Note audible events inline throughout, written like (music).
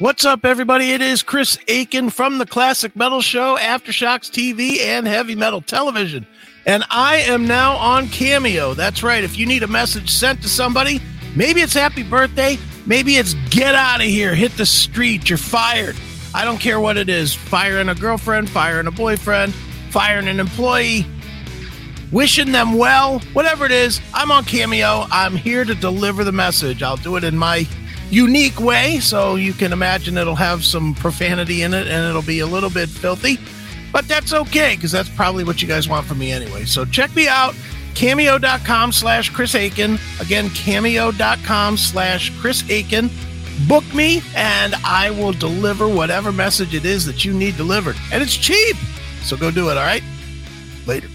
What's up, everybody? It is Chris Akin from the Classic Metal Show, Aftershocks TV, and Heavy Metal Television. And I am now on Cameo. That's right. If you need a message sent to somebody, maybe it's happy birthday, maybe it's get out of here, hit the street, you're fired. I don't care what it is firing a girlfriend, firing a boyfriend, firing an employee, wishing them well, whatever it is, I'm on Cameo. I'm here to deliver the message. I'll do it in my unique way. So you can imagine it'll have some profanity in it and it'll be a little bit filthy. But that's okay because that's probably what you guys want from me anyway. So check me out. Cameo.com slash Chris Akin. Again, cameo.com slash Chris Akin. Book me and I will deliver whatever message it is that you need delivered. And it's cheap. So go do it, all right? Later.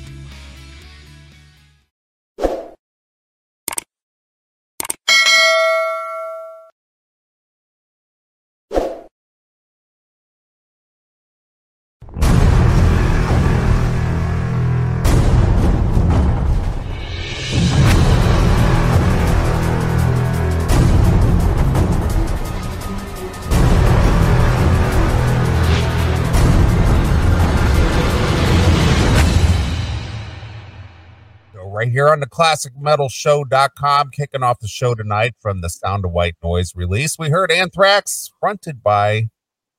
Right here on the classicmetalshow.com kicking off the show tonight from the sound of white noise release we heard anthrax fronted by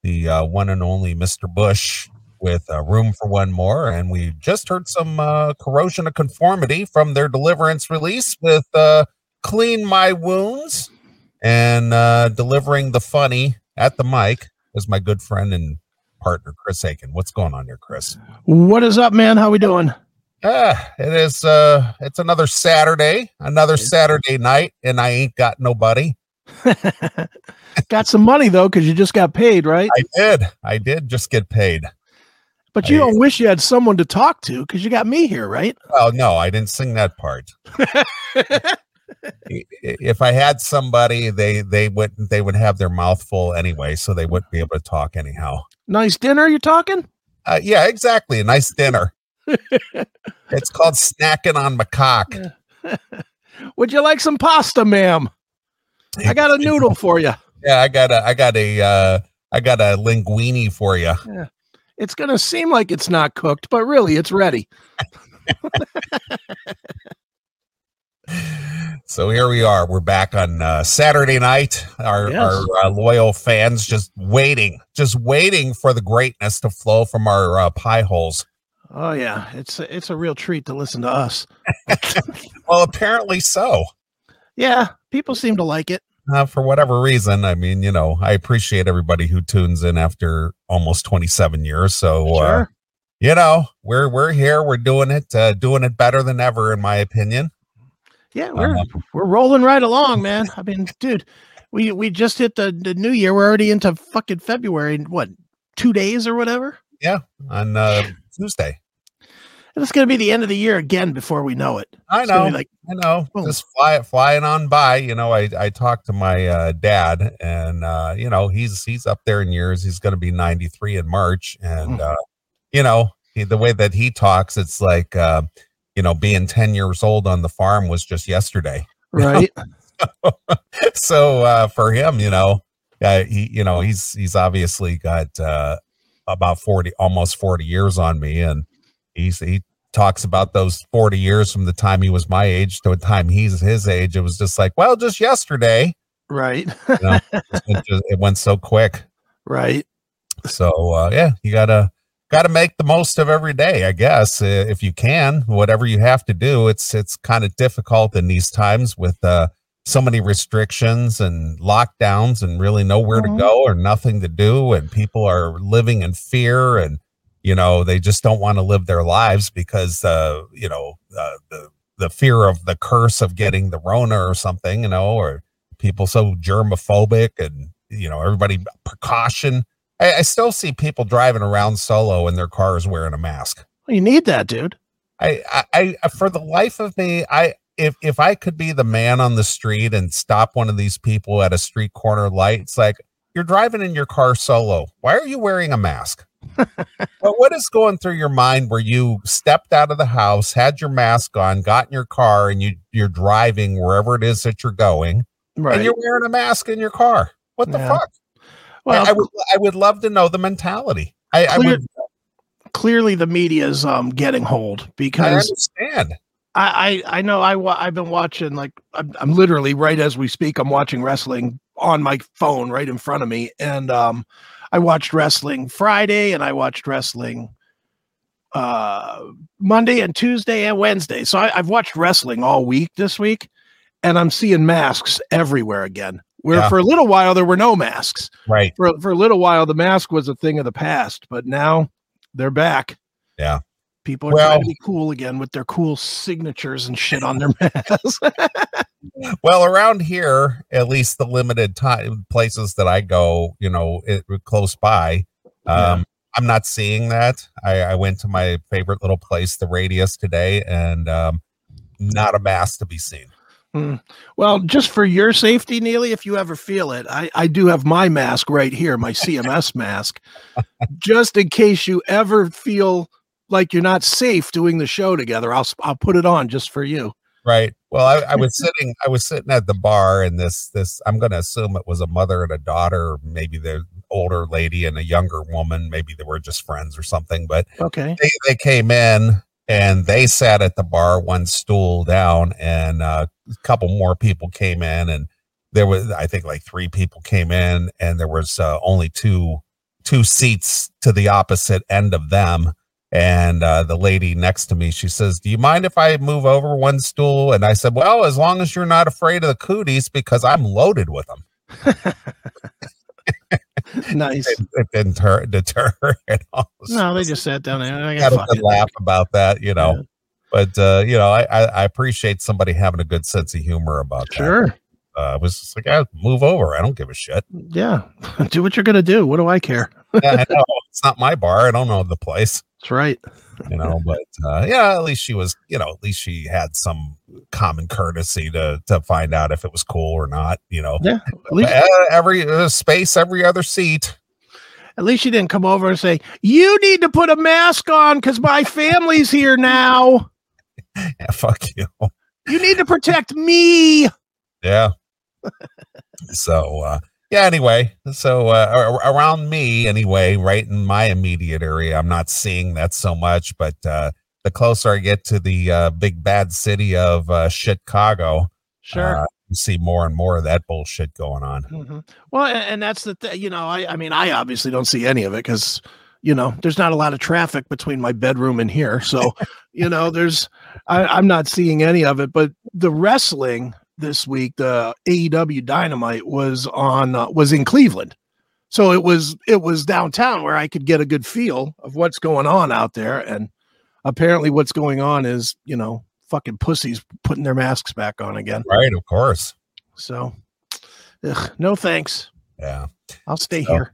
the uh, one and only mr bush with uh, room for one more and we just heard some uh, corrosion of conformity from their deliverance release with uh, clean my wounds and uh, delivering the funny at the mic is my good friend and partner chris akin what's going on here chris What is up, man? How we doing? Ah, it is uh it's another Saturday, another Saturday night, and I ain't got nobody. (laughs) got some money though, because you just got paid, right? I did. I did just get paid. But you I- don't wish you had someone to talk to because you got me here, right? Oh no, I didn't sing that part. (laughs) If I had somebody, they they would they would have their mouth full anyway, so they wouldn't be able to talk anyhow. nice dinner, you talking? Uh, yeah, exactly. A nice dinner. (laughs) it's called snacking on macaque. (laughs) Would you like some pasta, ma'am? I got a noodle for you. Yeah, I got a I got a uh I got a linguine for you. Yeah. It's gonna seem like it's not cooked, but really it's ready. (laughs) So here we are. We're back on uh, Saturday night. Our, Yes. our uh, loyal fans just waiting, just waiting for the greatness to flow from our uh, pie holes. Oh yeah, it's a, it's a real treat to listen to us. (laughs) Well, apparently so. Yeah, people seem to like it. Uh, for whatever reason, I mean, you know, I appreciate everybody who tunes in after almost 27 years. So, uh, you know, we're we're here. We're doing it, uh, doing it better than ever, in my opinion. Yeah, we're Uh, we're rolling right along, man. I mean, dude, we we just hit the, the new year. We're already into fucking February. What two days or whatever? Yeah, on uh, Tuesday. And it's gonna be the end of the year again before we know it. I know. like I know, Boom. just fly flying on by. You know, I I talked to my uh, dad, and uh, you know he's he's up there in years. He's going to be ninety three in March, and Mm. uh, you know he, the way that he talks, it's like uh, you know being ten years old on the farm was just yesterday. (laughs) right. (laughs) so uh, for him, you know, uh, he you know he's he's obviously got uh, about forty, almost forty years on me, and he's he talks about those forty years from the time he was my age to the time he's his age. It was just like, well, just yesterday, right. you know, (laughs) it, just, it went so quick. right. So uh, yeah, you gotta gotta make the most of every day, I guess, if you can. Whatever you have to do, it's it's kind of difficult in these times with uh, so many restrictions and lockdowns, and really nowhere Mhm. to go or nothing to do, and people are living in fear, and you know they just don't want to live their lives because uh, you know uh, the the fear of the curse of getting the Rona or something, you know, or people so germophobic and you know everybody precaution. I, I still see people driving around solo in their cars wearing a mask. Well, you need that, dude. I, I, I, for the life of me, I, if if I could be the man on the street and stop one of these people at a street corner light, it's like you're driving in your car solo. Why are you wearing a mask? (laughs) but what is going through your mind where you stepped out of the house, had your mask on, got in your car, and you you're driving wherever it is that you're going, Right. and you're wearing a mask in your car? What the Yeah. fuck? Well, I, I would I would love to know the mentality. I, clear, I would clearly the media is um getting hold because I understand. I, I, I know I I've been watching like I'm, I'm literally right as we speak I'm watching wrestling on my phone right in front of me and um I watched wrestling Friday and I watched wrestling uh Monday and Tuesday and Wednesday. So I, I've watched wrestling all week this week and I'm seeing masks everywhere again. Where yeah. for a little while there were no masks. Right. For, for a little while the mask was a thing of the past but now they're back. Yeah. People are well, trying to be cool again with their cool signatures and shit on their (laughs) masks. (laughs) (laughs) well, around here, at least the limited time places that I go, you know, it, close by, um, yeah. I'm not seeing that. I, I, went to my favorite little place, the Radius, today, and um, not a mask to be seen. Hmm. Well, just for your safety, Neeley, if you ever feel it, I, I do have my mask right here, my CMS (laughs) mask, just in case you ever feel like you're not safe doing the show together. I'll I'll put it on just for you. Right. Well, I, I was sitting I was sitting at the bar and this this I'm going to assume it was a mother and a daughter, maybe the older lady and a younger woman, maybe they were just friends or something, but okay. They, they came in and they sat at the bar one stool down and uh, a couple more people came in and there was I think like three people came in and there was uh, only two two seats to the opposite end of them and uh, the lady next to me, she says, Do you mind if I move over one stool? And I said, Well, as long as you're not afraid of the cooties, because I'm loaded with them. (laughs) nice. It, it, didn't deter, (laughs) deter No, they just sat down there. I had a good laugh about that, you know. Yeah. But uh, you know, I, I, I appreciate somebody having a good sense of humor about sure. that. Uh, I was just like, I move over. I don't give a shit. Yeah, (laughs) do what you're gonna do. What do I care? yeah, I know. It's not my bar. I don't know the place. That's right. you know, but uh, yeah, at least she was, you know, at least she had some common courtesy to to find out if it was cool or not. You know, yeah. Least, every uh, space, every other seat. At least she didn't come over and say, "You need to put a mask on because my family's here now." (laughs) yeah, fuck you. You need to protect me. Yeah. so, uh, yeah anyway so uh, around me anyway right in my immediate area i'm not seeing that so much but uh, the closer i get to the uh, big bad city of uh, chicago sure uh, you see more and more of that bullshit going on mm-hmm. well and that's the th- you know I, I mean i obviously don't see any of it because you know there's not a lot of traffic between my bedroom and here so (laughs) you know there's I, i'm not seeing any of it but the wrestling this week, the AEW Dynamite was on uh, was in Cleveland, so it was it was downtown where I could get a good feel of what's going on out there. And apparently, what's going on is you know fucking pussies putting their masks back on again. Right, of course. So, ugh, no thanks. Yeah, I'll stay so, here.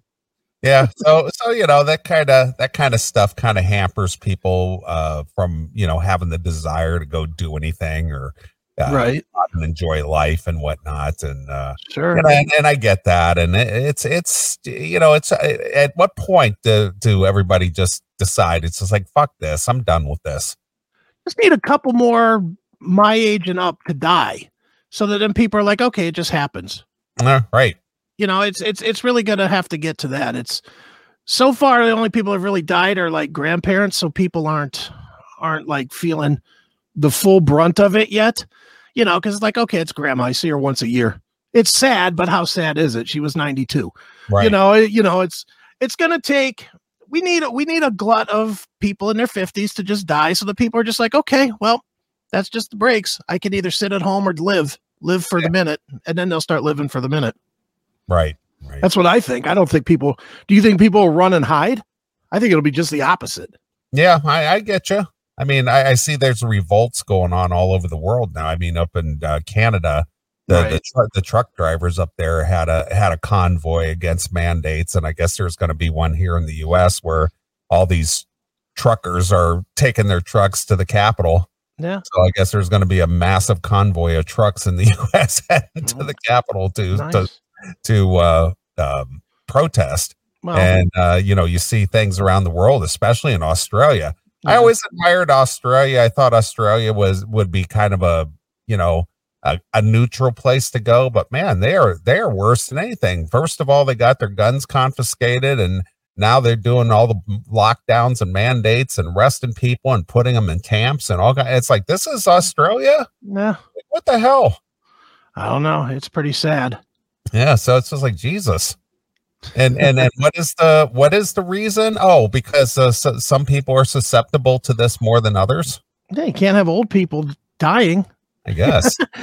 Yeah, so so you know that kind of that kind of stuff kind of hampers people uh, from you know having the desire to go do anything or uh, right. and enjoy life and whatnot and uh sure. and I, and I get that and it's it's you know it's at what point do, do everybody just decide it's just like fuck this i'm done with this. Just need a couple more my age and up to die so that then people are like okay it just happens. Uh, right. You know it's it's it's really gonna have to get to that. It's so far the only people that have really died are like grandparents so people aren't aren't like feeling the full brunt of it yet you know, because it's like, okay, it's grandma. I see her once a year. It's sad, but how sad is it? She was 92. Right. You know, you know, it's it's gonna take we need a we need a glut of people in their 50s to just die so the people are just like, okay, well, that's just the breaks. I can either sit at home or live, live for yeah. the minute, and then they'll start living for the minute. Right. Right. That's what I think. I don't think people do you think people will run and hide? I think it'll be just the opposite. Yeah, I, I get you. I mean, I, I, see there's revolts going on all over the world now. I mean, up in uh, Canada, the right. the, tr- the, truck drivers up there had a had a convoy against mandates, and I guess there's going to be one here in the U.S. where all these truckers are taking their trucks to the Capitol. Yeah. So I guess there's going to be a massive convoy of trucks in the (laughs) U.S. heading to the Capitol to nice. to to uh, um, protest. And uh, you know, you see things around the world, especially in Australia I mm-hmm. always admired Australia. I thought Australia was would be kind of a you know a, a neutral place to go. But man, they are they are worse than anything. First of all, they got their guns confiscated, and now they're doing all the lockdowns and mandates and arresting people and putting them in camps and all. It's like this is Australia. Yeah, What the hell? I don't know. It's pretty sad. Yeah, so it's just like Jesus. And and and what is the what is the reason? Oh, because uh, so, some people are susceptible to this more than others. Yeah, you can't have old people dying. I guess. (laughs)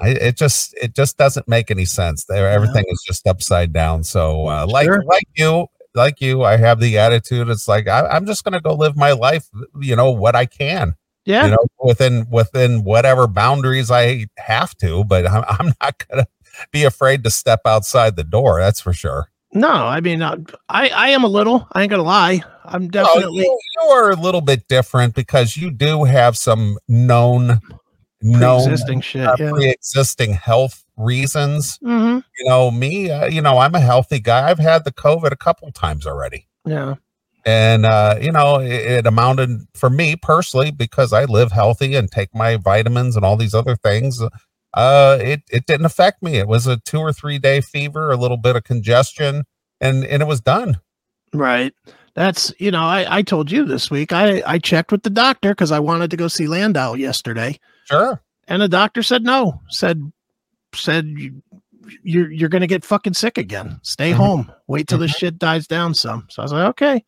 I, it just it just doesn't make any sense. There, everything is just upside down. So, uh, like Sure. like you, like you, I have the attitude. It's like I, I'm just going to go live my life. You know what I can. Yeah, You know within within whatever boundaries I have to. But I'm, I'm not going to be afraid to step outside the door. That's for sure. no, I mean, uh, I I am a little. I ain't gonna lie. I'm Oh, definitely. you, you are a little bit different because you do have some known known Pre-existing shit. uh, yeah. pre-existing health reasons. hmm You know, me, uh, you know, I'm a healthy guy. I've had the COVID a couple times already. Yeah. And uh, you know, it, it amounted for me personally because I live healthy and take my vitamins and all these other things. Uh, it it didn't affect me. It was a two or three day fever, a little bit of congestion, and and it was done. Right. That's you know, I I told you this week. I I checked with the doctor because I wanted to go see Landau yesterday, Sure. and the doctor said no. Said said you, you're you're gonna get fucking sick again. Stay Mhm. home. Wait till this shit dies down some. So I was like, okay.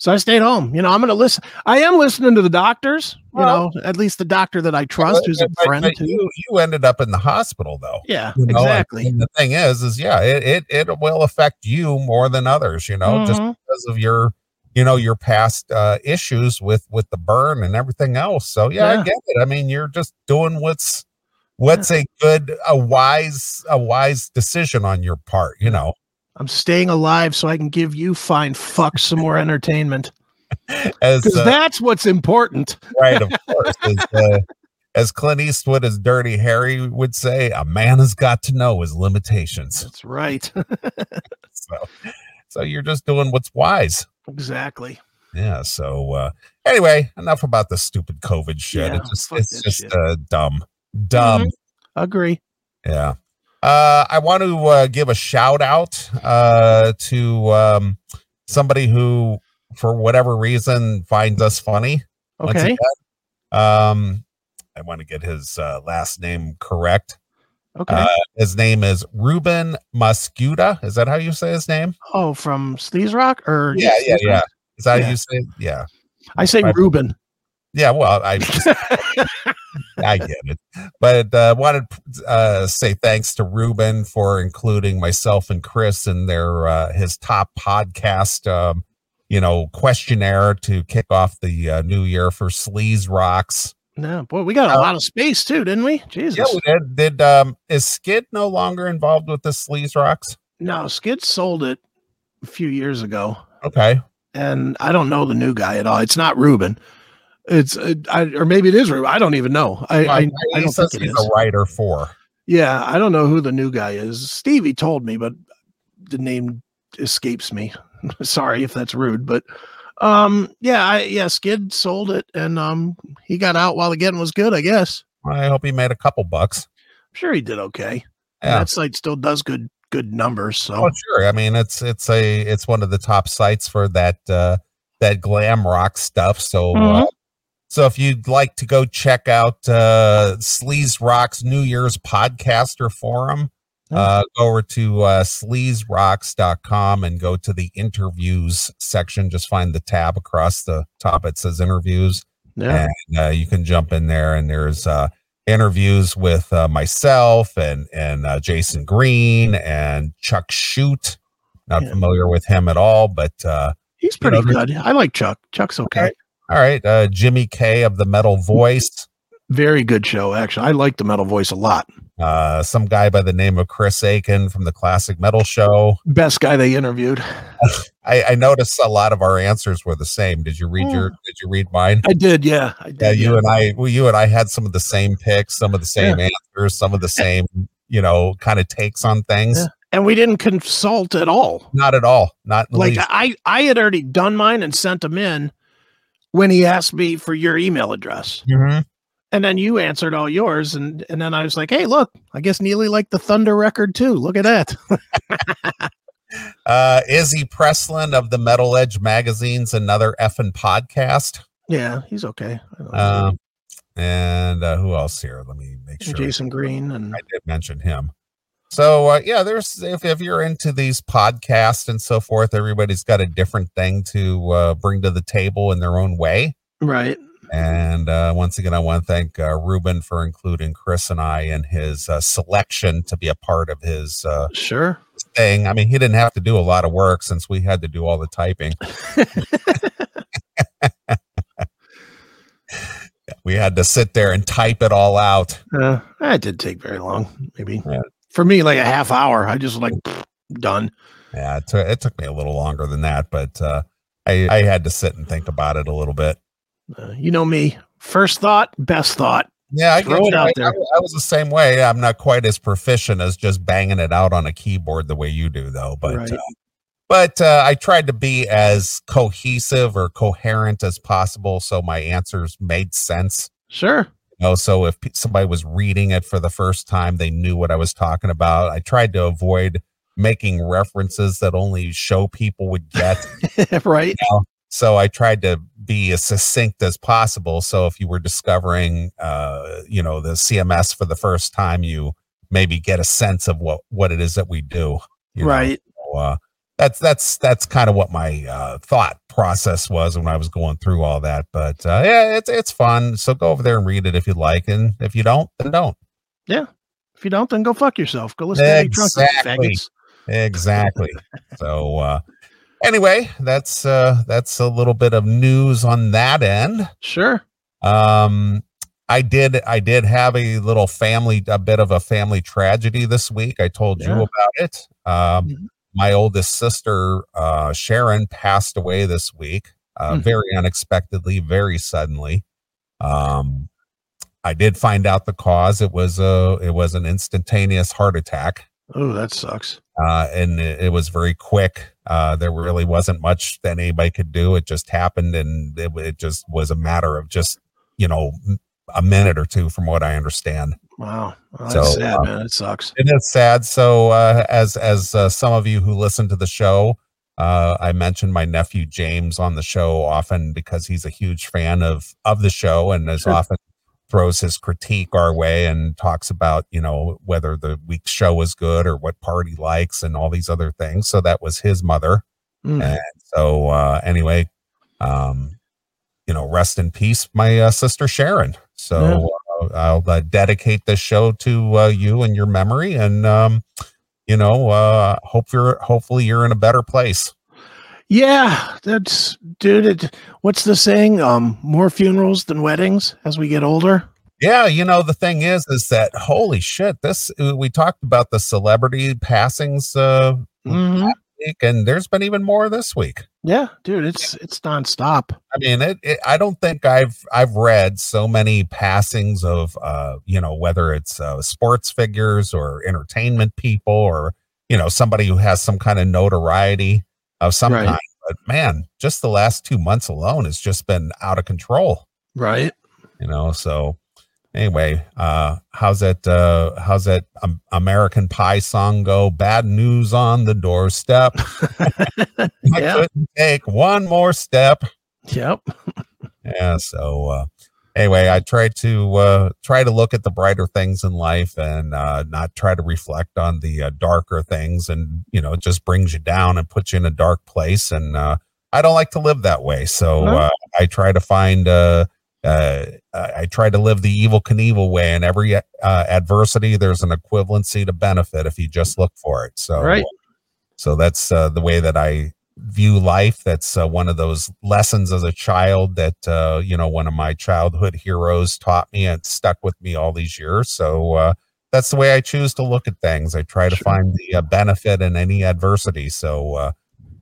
So I stayed home. You know, I'm gonna listen. I am listening to the doctors. You Well- know, at least the doctor that I trust, who's a But- but- friend. but you you ended up in the hospital though. yeah, you know, exactly. And, the thing is, is yeah, it, it it will affect you more than others. You know, just Mhm. because of your you know your past uh, issues with with the burn and everything else. So yeah, Yeah. I get it. I mean, you're just doing what's what's a good a wise a wise decision on your part. You know, I'm staying alive so I can give you fine fucks some more entertainment (laughs) as because uh, that's what's important. right, of course. As, uh, as Clint Eastwood, as Dirty Harry would say, a man has got to know his limitations. That's right. (laughs) So, so you're just doing what's wise. exactly. Yeah. So uh anyway, enough about the stupid COVID shit. Yeah, it's just it's just. Mm-hmm. uh dumb. Dumb. Agree. Yeah. Uh I want to uh give a shout out uh to um somebody who for whatever reason finds us funny. Okay. Um I want to get his uh, last name correct. Okay. Uh, his name is Ruben Muscuda. Is that how you say his name? oh, from Sleaze Rock or Yeah, yeah, yeah. Is that Yeah. how you say? It? Yeah. I say. Ruben. Yeah, well, I (laughs) (laughs) I get it, but uh, wanted to uh, say thanks to Ruben for including myself and Chris in their uh, his top podcast, um, you know, questionnaire to kick off the uh, new year for Sleaze Roxx. No, boy, we got a Uh, lot of space too, didn't we? Jesus. Yeah, we did. Did um, is Skid no longer involved with the Sleaze Roxx? no, Skid sold it a few years ago, Okay, and I don't know the new guy at all. It's not Ruben. It's uh, I, or maybe it is Ruben. I don't even know. I I, Well, I don't think it he's is. a writer for. Yeah, I don't know who the new guy is. Stevie told me, but the name escapes me. (laughs) Sorry if that's rude, but um, yeah, I yeah, Skid sold it, and um, he got out while the getting was good. I guess. I hope he made a couple bucks. I'm sure he did okay. Yeah. That site still does good good numbers. So Oh, sure. I mean, it's it's a it's one of the top sites for that uh that glam rock stuff. So uh, Mhm. So if you'd like to go check out uh Sleaze Roxx's New Year's podcaster forum, uh go over to uh sleazeroxx.com and go to the interviews section. Just find the tab across the top. It says interviews yeah, and uh, you can jump in there and there's uh interviews with uh, myself and and uh, jason green and chuck shute not Yeah. familiar with him at all but uh he's you pretty know, good. I like Chuck. Chuck's okay. All right uh jimmy k of the metal voice Very good show, actually. I like the metal voice a lot. uh some guy by the name of chris akin from the classic metal show Best guy they interviewed. (laughs) i i noticed a lot of our answers were the same did you read your did you read mine I did, yeah. I did. yeah you and i well, you and i had some of the same picks some of the same answers some of the same you know kind of takes on things Yeah. and we didn't consult at all. Not at all. Not Like least. I, I had already done mine and sent them in when he asked me for your email address. Mhm. And then you answered all yours, and and then I was like, "Hey, look, I guess Neeley liked the Thunder record too. Look at that." (laughs) uh, Izzy Preslin of the Metal Edge magazine's another effing podcast. yeah, he's okay. I don't know. Um, and uh, who else here? Let me make sure. Jason Green and I did mention him. So uh, yeah, there's if, if you're into these podcasts and so forth, everybody's got a different thing to uh, bring to the table in their own way. right. And uh, once again, I want to thank uh, Ruben for including Chris and I in his uh, selection to be a part of his uh, Sure. thing. I mean, he didn't have to do a lot of work since we had to do all the typing. (laughs) we had to sit there and type it all out. Uh, that did take very long. Maybe Yeah. For me, like a half hour. I just like done. Yeah, it, took it took me a little longer than that, but uh, I, I had to sit and think about it a little bit. Uh, you know me. First thought, best thought. Yeah, I, Throw it out I, there. I, I was the same way. I'm not quite as proficient as just banging it out on a keyboard the way you do, though. But Right. uh, but uh, I tried to be as cohesive or coherent as possible, so my answers made sense. Sure. You know, so if somebody was reading it for the first time, they knew what I was talking about. I tried to avoid making references that only show people would get. (laughs) right. so I tried to be as succinct as possible. So if you were discovering, uh, you know, the CMS for the first time, you maybe get a sense of what what it is that we do. you know. Right. So, uh, that's that's that's kind of what my uh, thought process was when I was going through all that. But uh, yeah, it's it's fun. So go over there and read it if you like, and if you don't, then don't. Yeah, if you don't, then go fuck yourself. Go listen to Eddie Trunk, Exactly. Exactly. so uh, anyway, that's uh, that's a little bit of news on that end. Sure. Um, I did I did have a little family, a bit of a family tragedy this week. I told you about it. Um, Mhm. My oldest sister, uh, Sharon, passed away this week, uh, Mhm. very unexpectedly, very suddenly. Um, I did find out the cause. It was a it was an instantaneous heart attack Oh, that sucks. uh, and it, it was very quick. Uh, there really wasn't much that anybody could do. It just happened, and it, it just was a matter of just you know a minute or two, from what I understand. Wow. Well, So, that's sad, uh, man. It sucks. And It is sad. So, uh, as as uh, some of you who listen to the show, uh, I mentioned my nephew James on the show often because he's a huge fan of of the show and as Sure. often throws his critique our way and talks about you know whether the week's show was good or what part he likes and all these other things. So that was his mother. Mm. And so uh, anyway, um, you know, rest in peace, my uh, sister Sharon. So uh, I'll uh, dedicate this show to uh, you and your memory, and um, you know, uh, hope you're hopefully you're in a better place. Yeah, that's dude. It, what's the saying? Um, more funerals than weddings as we get older. Yeah, you know, the thing is, is that holy shit, this we talked about the celebrity passings uh, Mhm. Week, and there's been even more this week. Yeah, dude, it's it's nonstop. I mean, it, it. I don't think I've I've read so many passings of, uh, you know, whether it's uh, sports figures or entertainment people or you know somebody who has some kind of notoriety of some Right. kind. But man, just the last two months alone has just been out of control. Right. You know, so anyway, uh, how's that? Uh, how's that um, American Pie song go? Bad news on the doorstep. (laughs) I Yeah. couldn't take one more step Yep. yeah so uh anyway i try to uh try to look at the brighter things in life and uh not try to reflect on the uh, darker things and you know it just brings you down and puts you in a dark place and uh i don't like to live that way so No. uh i try to find uh uh, I try to live the Evel Knievel way. In every uh, adversity, there's an equivalency to benefit if you just look for it. So, Right. so that's uh, the way that I view life. That's uh, one of those lessons as a child that uh, you know one of my childhood heroes taught me and stuck with me all these years. So uh, that's the way I choose to look at things. I try to Sure. find the uh, benefit in any adversity. So. Uh,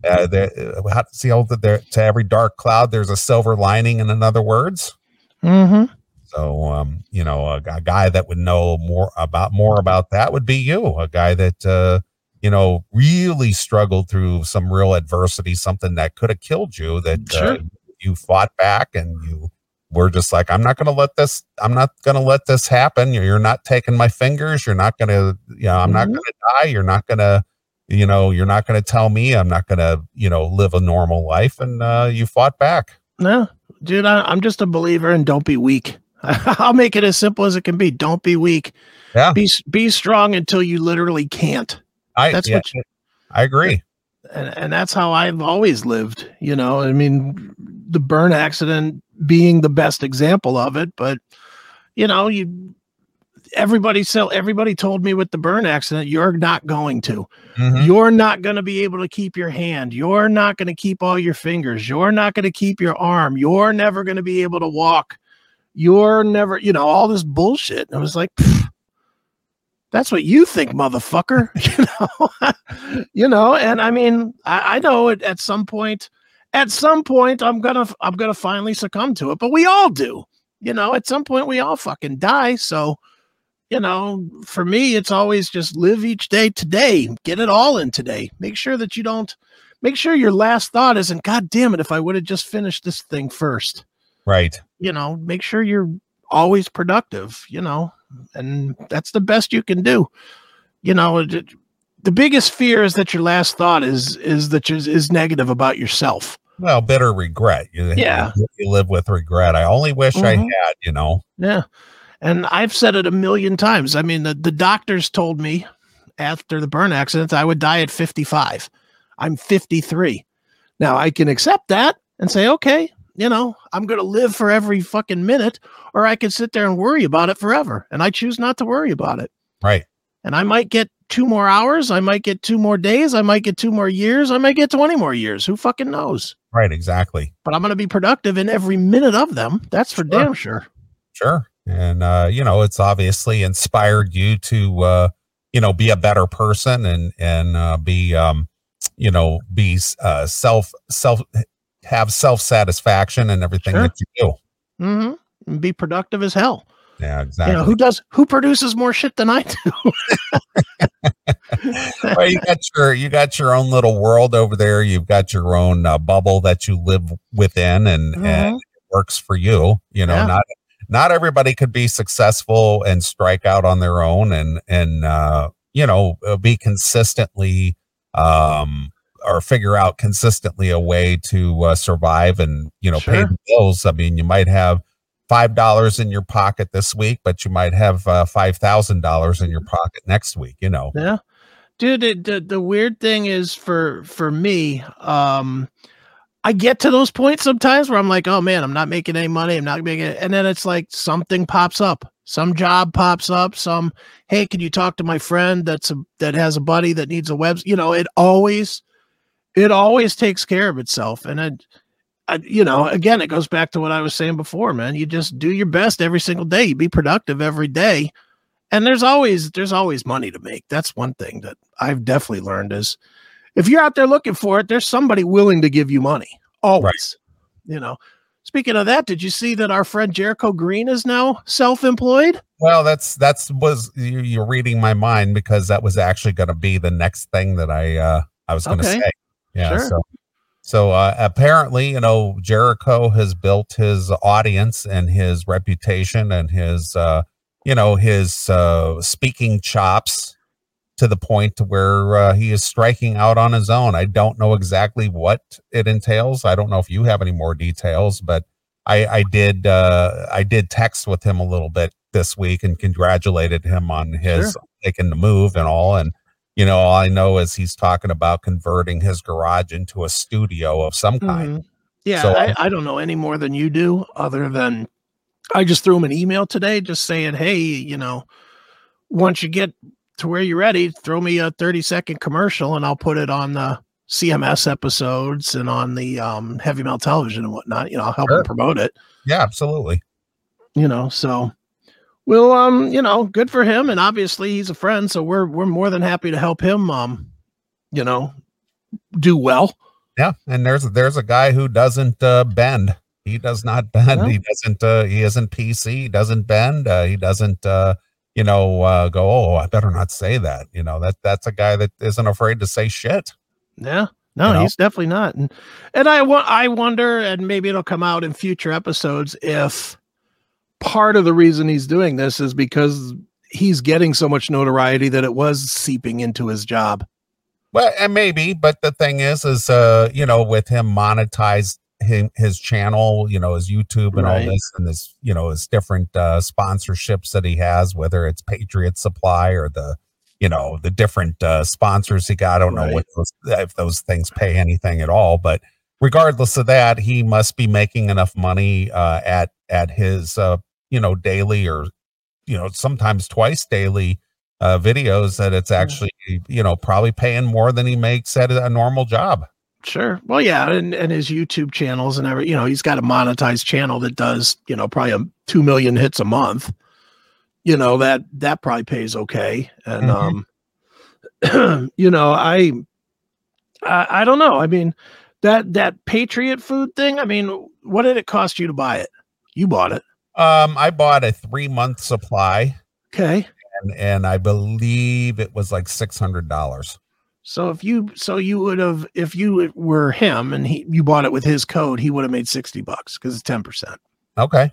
uh, there, how, see how that there to every dark cloud there's a silver lining. In other words, Mm-hmm. so, um, you know, a, a guy that would know more about more about that would be you, a guy that, uh, you know, really struggled through some real adversity, something that could have killed you. That uh, you fought back and you we're just like, I'm not going to let this, I'm not going to let this happen. You're, you're not taking my fingers. You're not going to, you know, I'm not Mhm. going to die. You're not going to, you know, you're not going to tell me I'm not going to, you know, live a normal life. And uh, you fought back. No, dude, I, I'm just a believer and don't be weak. (laughs) I'll make it as simple as it can be. Don't be weak. Yeah. Be be strong until you literally can't. I, That's yeah, what you- I agree. and, and that's how I've always lived. You know, I mean, the burn accident being the best example of it, but you know, you everybody so everybody told me with the burn accident, you're not going to. Mhm. You're not going to be able to keep your hand. You're not going to keep all your fingers. You're not going to keep your arm. You're never going to be able to walk. You're never, you know, all this bullshit. And I was like, that's what you think, motherfucker. (laughs) you know, you know, and I mean, I, I know it at some point, at some point, I'm gonna, I'm gonna finally succumb to it, but we all do. You know, at some point, we all fucking die. So, you know, for me, it's always just live each day today, get it all in today. Make sure that you don't, make sure your last thought isn't, God damn it, if I would have just finished this thing first. Right. You know, make sure you're always productive, you know, and that's the best you can do. You know, the biggest fear is that your last thought is is that you is negative about yourself. Well, bitter regret. You, Yeah. You live with regret. I only wish I Mhm. had, you know. Yeah. And I've said it a million times. I mean, the, the doctors told me after the burn accident I would die at 55. I'm 53. Now I can accept that and say, okay, you know, I'm going to live for every fucking minute, or I can sit there and worry about it forever. And I choose not to worry about it. Right. And I might get two more hours. I might get two more days. I might get two more years. I might get 20 more years. Who fucking knows? Right. Exactly. But I'm going to be productive in every minute of them. That's for Sure. damn sure. Sure. And uh, you know, it's obviously inspired you to uh, you know, be a better person and and uh be um, you know, be uh self self have self-satisfaction and everything Sure. that you do. hmm And be productive as hell. Yeah, You exactly. know, who does who produces more shit than I do? (laughs) (laughs) well, you got your you got your own little world over there. You've got your own uh, bubble that you live within, and and Mhm. it works for you. You know, Yeah. not not everybody could be successful and strike out on their own, and and uh, you know uh, be consistently um or figure out consistently a way to uh, survive and you know pay the bills. I mean, you might have five dollars in your pocket this week, but you might have uh, five thousand dollars in your pocket next week. You know. Yeah. Dude, it, the the weird thing is for for me, um I get to those points sometimes where I'm like, oh man, I'm not making any money. I'm not making it. And then it's like something pops up. Some job pops up. Some, hey, can you talk to my friend that's a that has a buddy that needs a web? You know, it always it always takes care of itself. And it I, you know, again, it goes back to what I was saying before, man. You just do your best every single day. You be productive every day and there's always there's always money to make that's one thing that i've definitely learned is if you're out there looking for it there's somebody willing to give you money always you know speaking of that did you see that our friend jericho green is now self-employed Well, that's that's was you, you're reading my mind because that was actually going to be the next thing that I uh I was going to Okay. say. Yeah. Sure. So so uh, apparently, you know, Jericho has built his audience and his reputation and his uh you know his uh speaking chops to the point where uh, he is striking out on his own. I don't know exactly what it entails. I don't know if you have any more details, but I, I did uh, I did text with him a little bit this week and congratulated him on his taking the move and all. And you know, all I know is he's talking about converting his garage into a studio of some kind. Mhm. yeah So, I, I don't know any more than you do other than i just threw him an email today just saying hey you know once you get to where you're ready throw me a 30 second commercial and i'll put it on the cms episodes and on the um, heavy metal television and whatnot you know i'll help Sure. promote it Yeah, absolutely. you know so well um you know good for him and obviously he's a friend so we're we're more than happy to help him um you know do well Yeah, and there's there's a guy who doesn't uh, bend. He does not bend. No. He doesn't. Uh, he isn't PC. He doesn't bend. Uh, he doesn't. Uh, you know, uh, go. Oh, I better not say that. You know that that's a guy that isn't afraid to say shit. yeah No, You know? he's definitely not. And and I want I wonder, and maybe it'll come out in future episodes if part of the reason he's doing this is because he's getting so much notoriety that it was seeping into his job. Well, and maybe, but the thing is, is uh, you know, with him monetized his, his channel, you know, his YouTube and all this, and this, you know, his different uh, sponsorships that he has, whether it's Patriot Supply or the, you know, the different uh, sponsors he got. I don't know what those, if those things pay anything at all, but regardless of that, he must be making enough money uh, at at his, uh, you know, daily or, you know, sometimes twice daily uh, videos that it's actually, you know, probably paying more than he makes at a normal job. Sure. Well, yeah, and, and his YouTube channels and every, you know, he's got a monetized channel that does, you know, probably a two million hits a month. You know that that probably pays okay, and Mhm. um, (clears throat) you know, I, I, I don't know. I mean, that that Patriot food thing. I mean, what did it cost you to buy it? You bought it, Um, I bought a three month supply, okay? and and I believe it was like six hundred dollars. So if you, so you would have, if you were him and he, you bought it with his code, he would have made sixty bucks because it's ten percent. Okay,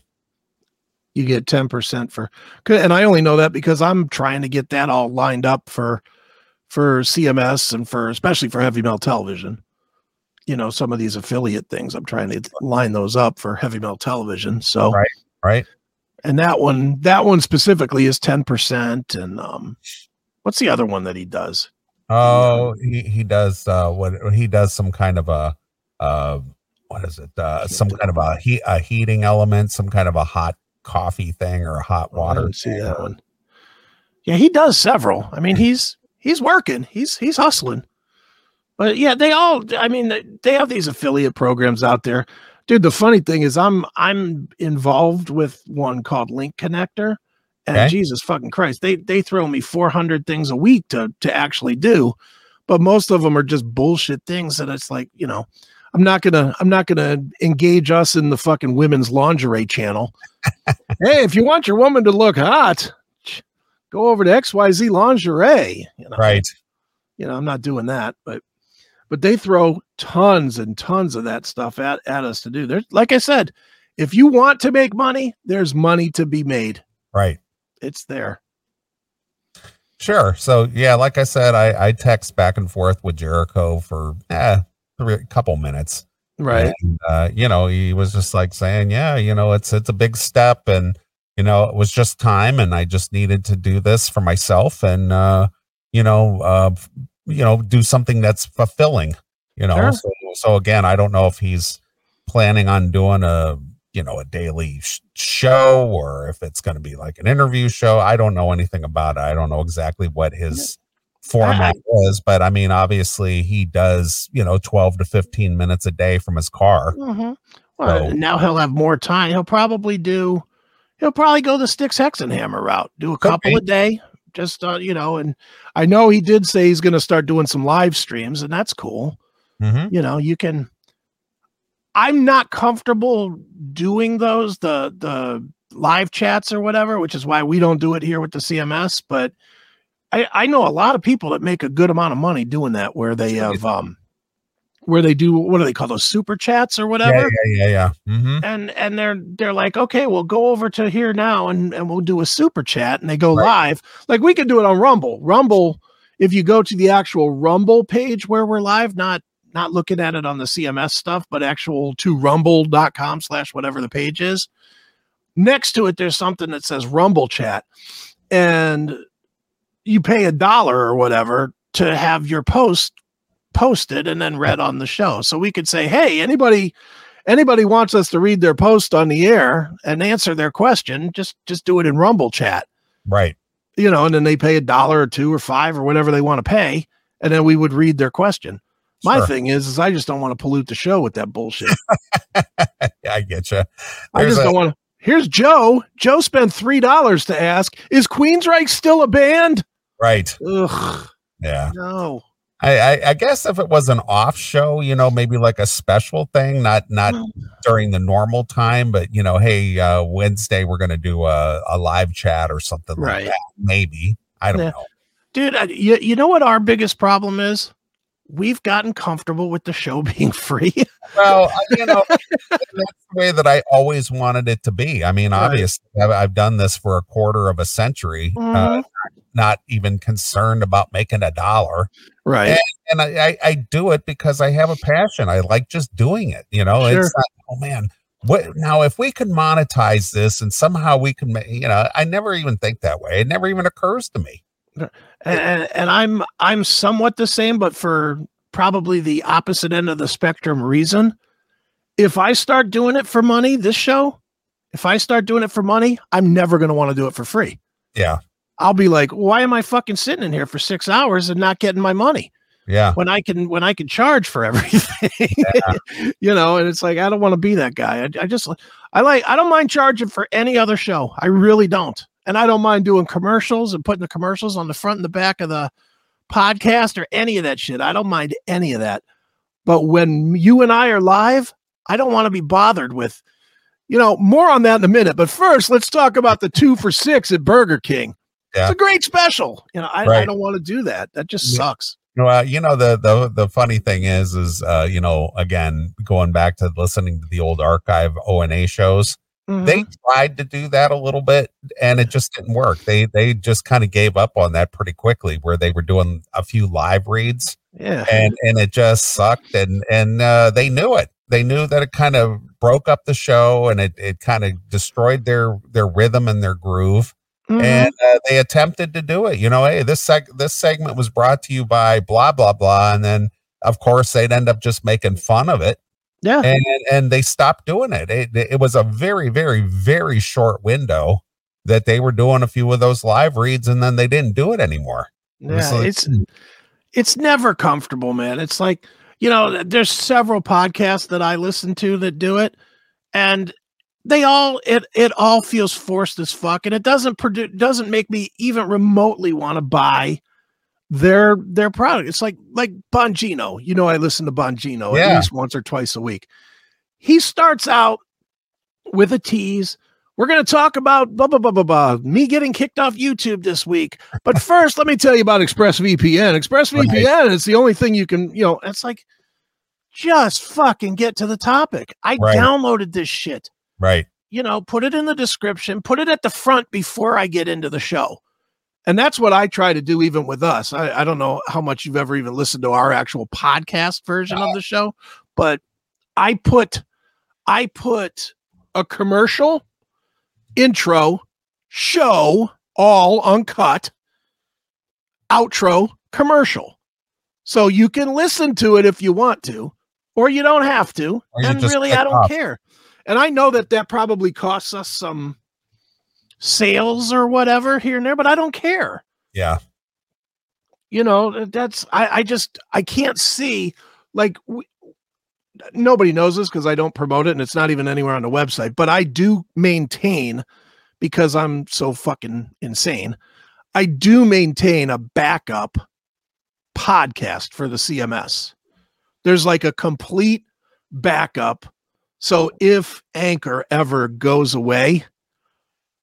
you get 10% for and i only know that because i'm trying to get that all lined up for for cms and for especially for heavy metal television you know some of these affiliate things i'm trying to line those up for heavy metal television so Right. right. and that one that one specifically is 10% and um what's the other one that he does Oh, he he does uh what he does some kind of a uh what is it uh some kind of a heat a heating element, some kind of a hot coffee thing or a hot Oh, I water. see that one. Yeah he does several. I mean he's he's working. He's he's hustling. But yeah they all i mean they- they have these affiliate programs out there. Dude the funny thing is i'm i'm involved with one called LinkConnector and Okay. jesus fucking christ they they throw me 400 things a week to to actually do but most of them are just bullshit things that it's like you know i'm not gonna i'm not gonna engage us in the fucking women's lingerie channel hey if you want your woman to look hot go over to xyz lingerie you know Right. you know i'm not doing that but but they throw tons and tons of that stuff at, at us to do there's like i said if you want to make money there's money to be made Right. It's there Sure. So yeah, like I said, I I text back and forth with Jericho for eh, a couple minutes. right And, uh, you know, he was just like saying, "Yeah, you know, it's it's a big step, and you know, it was just time, and I just needed to do this for myself, and uh, you know, uh, you know, do something that's fulfilling. You know, Sure. so so again, I don't know if he's planning on doing a you know a daily sh- show or if it's going to be like an interview show. I don't know anything about it. I don't know exactly what his format is, but I mean, obviously, he does you know twelve to fifteen minutes a day from his car. Mhm. well So- now he'll have more time he'll probably do he'll probably go the sticks hexenhammer route do a couple be. a day just uh, you know and i know he did say he's going to start doing some live streams and that's cool Mhm. you know you can i'm not comfortable doing those the the live chats or whatever which is why we don't do it here with the cms but i i know a lot of people that make a good amount of money doing that where they have um where they do what do they call those super chats or Yeah, whatever? yeah, yeah, yeah. hmm and and they're they're like okay we'll go over to here now and and we'll do a super chat and they go Right. live. Like we could do it on rumble. Rumble if you go to the actual rumble page where we're live not not looking at it on the cms stuff but actual to rumble.com slash whatever the page is. Next to it there's something that says rumble chat. And you pay a dollar or whatever to have your post posted and then read on the show. So we could say hey anybody anybody wants us to read their post on the air and answer their question just just do it in rumble chat. Right. you know and then they pay a dollar or two or five or whatever they want to pay and then we would read their question my Sure. thing is is i just don't want to pollute the show with that bullshit (laughs) I get you. i just don't want to here's joe joe spent three dollars to ask is queensryche still a band right. ugh Yeah. no I, I I guess if it was an off show, you know, maybe like a special thing, not not during the normal time, but you know, hey, uh Wednesday we're gonna do a, a live chat or something Right. like that. Maybe. I don't Yeah. know. dude I, you, you know what our biggest problem is we've gotten comfortable with the show (laughs) being free. well, you know, (laughs) that's the way that I always wanted it to be. I mean, Right. obviously, I've, I've done this for a quarter of a century, uh, Mhm. not even concerned about making a dollar. right. And I, I, I do it because I have a passion. I like just doing it. You know, Sure. it's not, oh man, what now if we could monetize this and somehow we can, you know, I never even think that way. It never even occurs to me. And, and I'm I'm somewhat the same, but for probably the opposite end of the spectrum reason. If I start doing it for money, this show, if I start doing it for money, I'm never going to want to do it for free. Yeah. I'll be like, why am I fucking sitting in here for six hours and not getting my money Yeah. when I can when I can charge for (laughs) everything? you know, and it's like I don't want to be that guy. I, I just I like I don't mind charging for any other show. I really don't, and I don't mind doing commercials and putting the commercials on the front and the back of the podcast or any of that shit. I don't mind any of that. But when you and I are live, I don't want to be bothered with. You know, more on that in a minute. But first, let's talk about the two for six at Burger King. Yeah. It's a great special. You know, I, I don't want to do that. That just Yeah. sucks. Well, you know the the the funny thing is, is uh, you know, again, going back to listening to the old archive O and A shows, Mhm. they tried to do that a little bit, and it just didn't work. They they just kind of gave up on that pretty quickly, where they were doing a few live reads, yeah. and and it just sucked, and and uh, they knew it. They knew that it kind of broke up the show, and it it kind of destroyed their their rhythm and their groove Mhm. and uh, they attempted to do it. You know, hey, this seg- this segment was brought to you by blah blah blah, and then of course they'd end up just making fun of it, yeah. and and they stopped doing it. It it was a very very very short window that they were doing a few of those live reads, and then they didn't do it anymore. It Yeah, like, it's hmm. it's never comfortable, man. It's like, you know, there's several podcasts that I listen to that do it and they all it it all feels forced as fuck and it doesn't produce doesn't make me even remotely want to buy their their product. It's like like Bongino. You know I listen to Bongino Yeah. at least once or twice a week. He starts out with a tease. We're going to talk about blah, blah, blah, blah, blah, me getting kicked off YouTube this week. But (laughs) first, let me tell you about ExpressVPN. ExpressVPN is the only thing you can, you know, it's like just fucking get to the topic. I Right. downloaded this shit, right. you know, put it in the description, put it at the front before I get into the show. And that's what I try to do even with us. I, I don't know how much you've ever even listened to our actual podcast version of the show, but I put I put a commercial intro show all uncut outro commercial so you can listen to it if you want to or you don't have to and really i don't off. care and i know that that probably costs us some sales or whatever here and there but i don't care. Yeah. you know that's i i just i can't see like we, nobody knows this because i don't promote it and it's not even anywhere on the website but i do maintain because i'm so fucking insane i do maintain a backup podcast for the cms there's like a complete backup. So if anchor ever goes away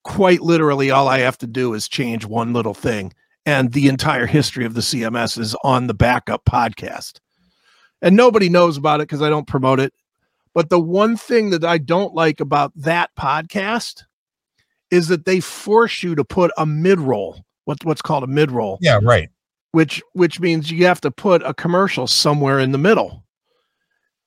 quite literally all i have to do is change one little thing and the entire history of the CMS is on the backup podcast. And nobody knows about it because I don't promote it. But the one thing that I don't like about that podcast is that they force you to put a mid roll, what, what's called a mid roll, Yeah. Right. which which means you have to put a commercial somewhere in the middle.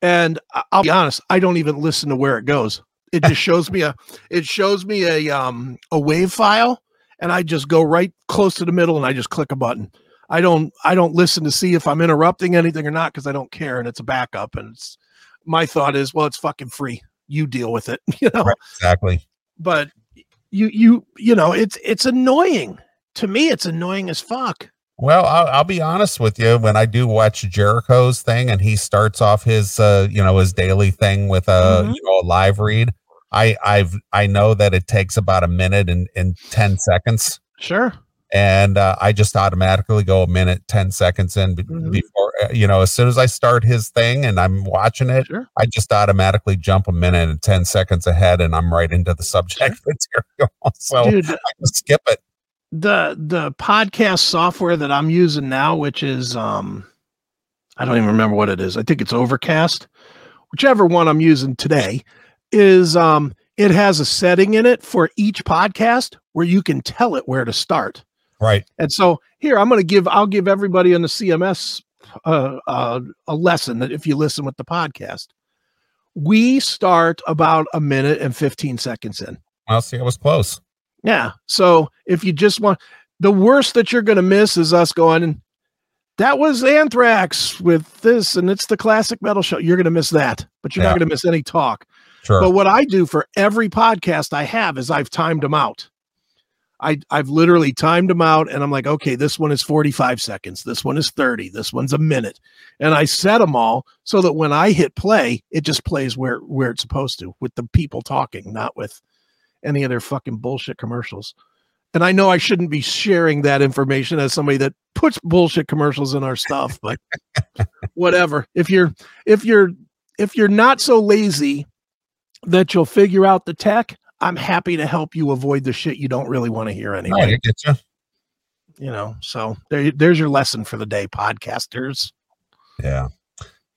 And I'll be honest, I don't even listen to where it goes. It just shows me a it shows me a um a wave file and I just go right close to the middle and I just click a button. I don't I don't listen to see if I'm interrupting anything or not because I don't care and it's a backup and it's my thought is well it's fucking free. You deal with it, (laughs) you know. Right. Exactly. But you you you know it's it's annoying. To me it's annoying as fuck. Well, I'll, I'll be honest with you. When I do watch Jericho's thing, and he starts off his, uh, you know, his daily thing with a, Mhm. you know, a live read, I, I've, I know that it takes about a minute and, and ten seconds, Sure. and uh, I just automatically go a minute, ten seconds in Mhm. before, uh, you know, as soon as I start his thing and I'm watching it, Sure. I just automatically jump a minute and ten seconds ahead, and I'm right into the subject (laughs) material. So Dude, I just skip it. The the podcast software that I'm using now, which is um I don't even remember what it is. I think it's Overcast. Whichever one I'm using today is um it has a setting in it for each podcast where you can tell it where to start. Right. And so here I'm going to give I'll give everybody on the CMS uh, uh, a lesson that if you listen with the podcast, we start about a minute and 15 seconds in. I'll see. I was close. Yeah. So if you just want the worst that you're going to miss is us going, that was Anthrax with this, and it's the classic metal show. You're going to miss that, but you're Yeah. not going to miss any talk. Sure. But what I do for every podcast I have is I've timed them out. I I've literally timed them out and I'm like, okay, this one is 45 seconds, this one is 30, this one's a minute. And I set them all so that when I hit play, it just plays where where it's supposed to with the people talking, not with any of their fucking bullshit commercials. And I know I shouldn't be sharing that information as somebody that puts bullshit commercials in our stuff, (laughs) but whatever. If you're if you're if you're not so lazy that you'll figure out the tech, I'm happy to help you avoid the shit you don't really want to hear oh, No, anyway. I get you. You know, so there, there's your lesson for the day, podcasters. Yeah.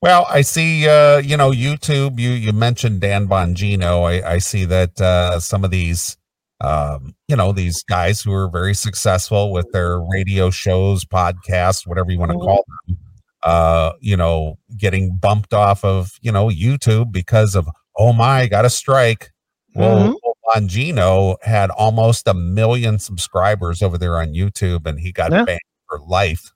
Well, I see, uh, you know, YouTube, you, you mentioned Dan Bongino. I, I see that, uh, some of these, um, you know, these guys who are very successful with their radio shows, podcasts, whatever you want to Mhm. call them, uh, you know, getting bumped off of, you know, YouTube because of, oh my, got a strike. Well, Bongino had almost a million subscribers over there on YouTube and he got Yeah. banned for life.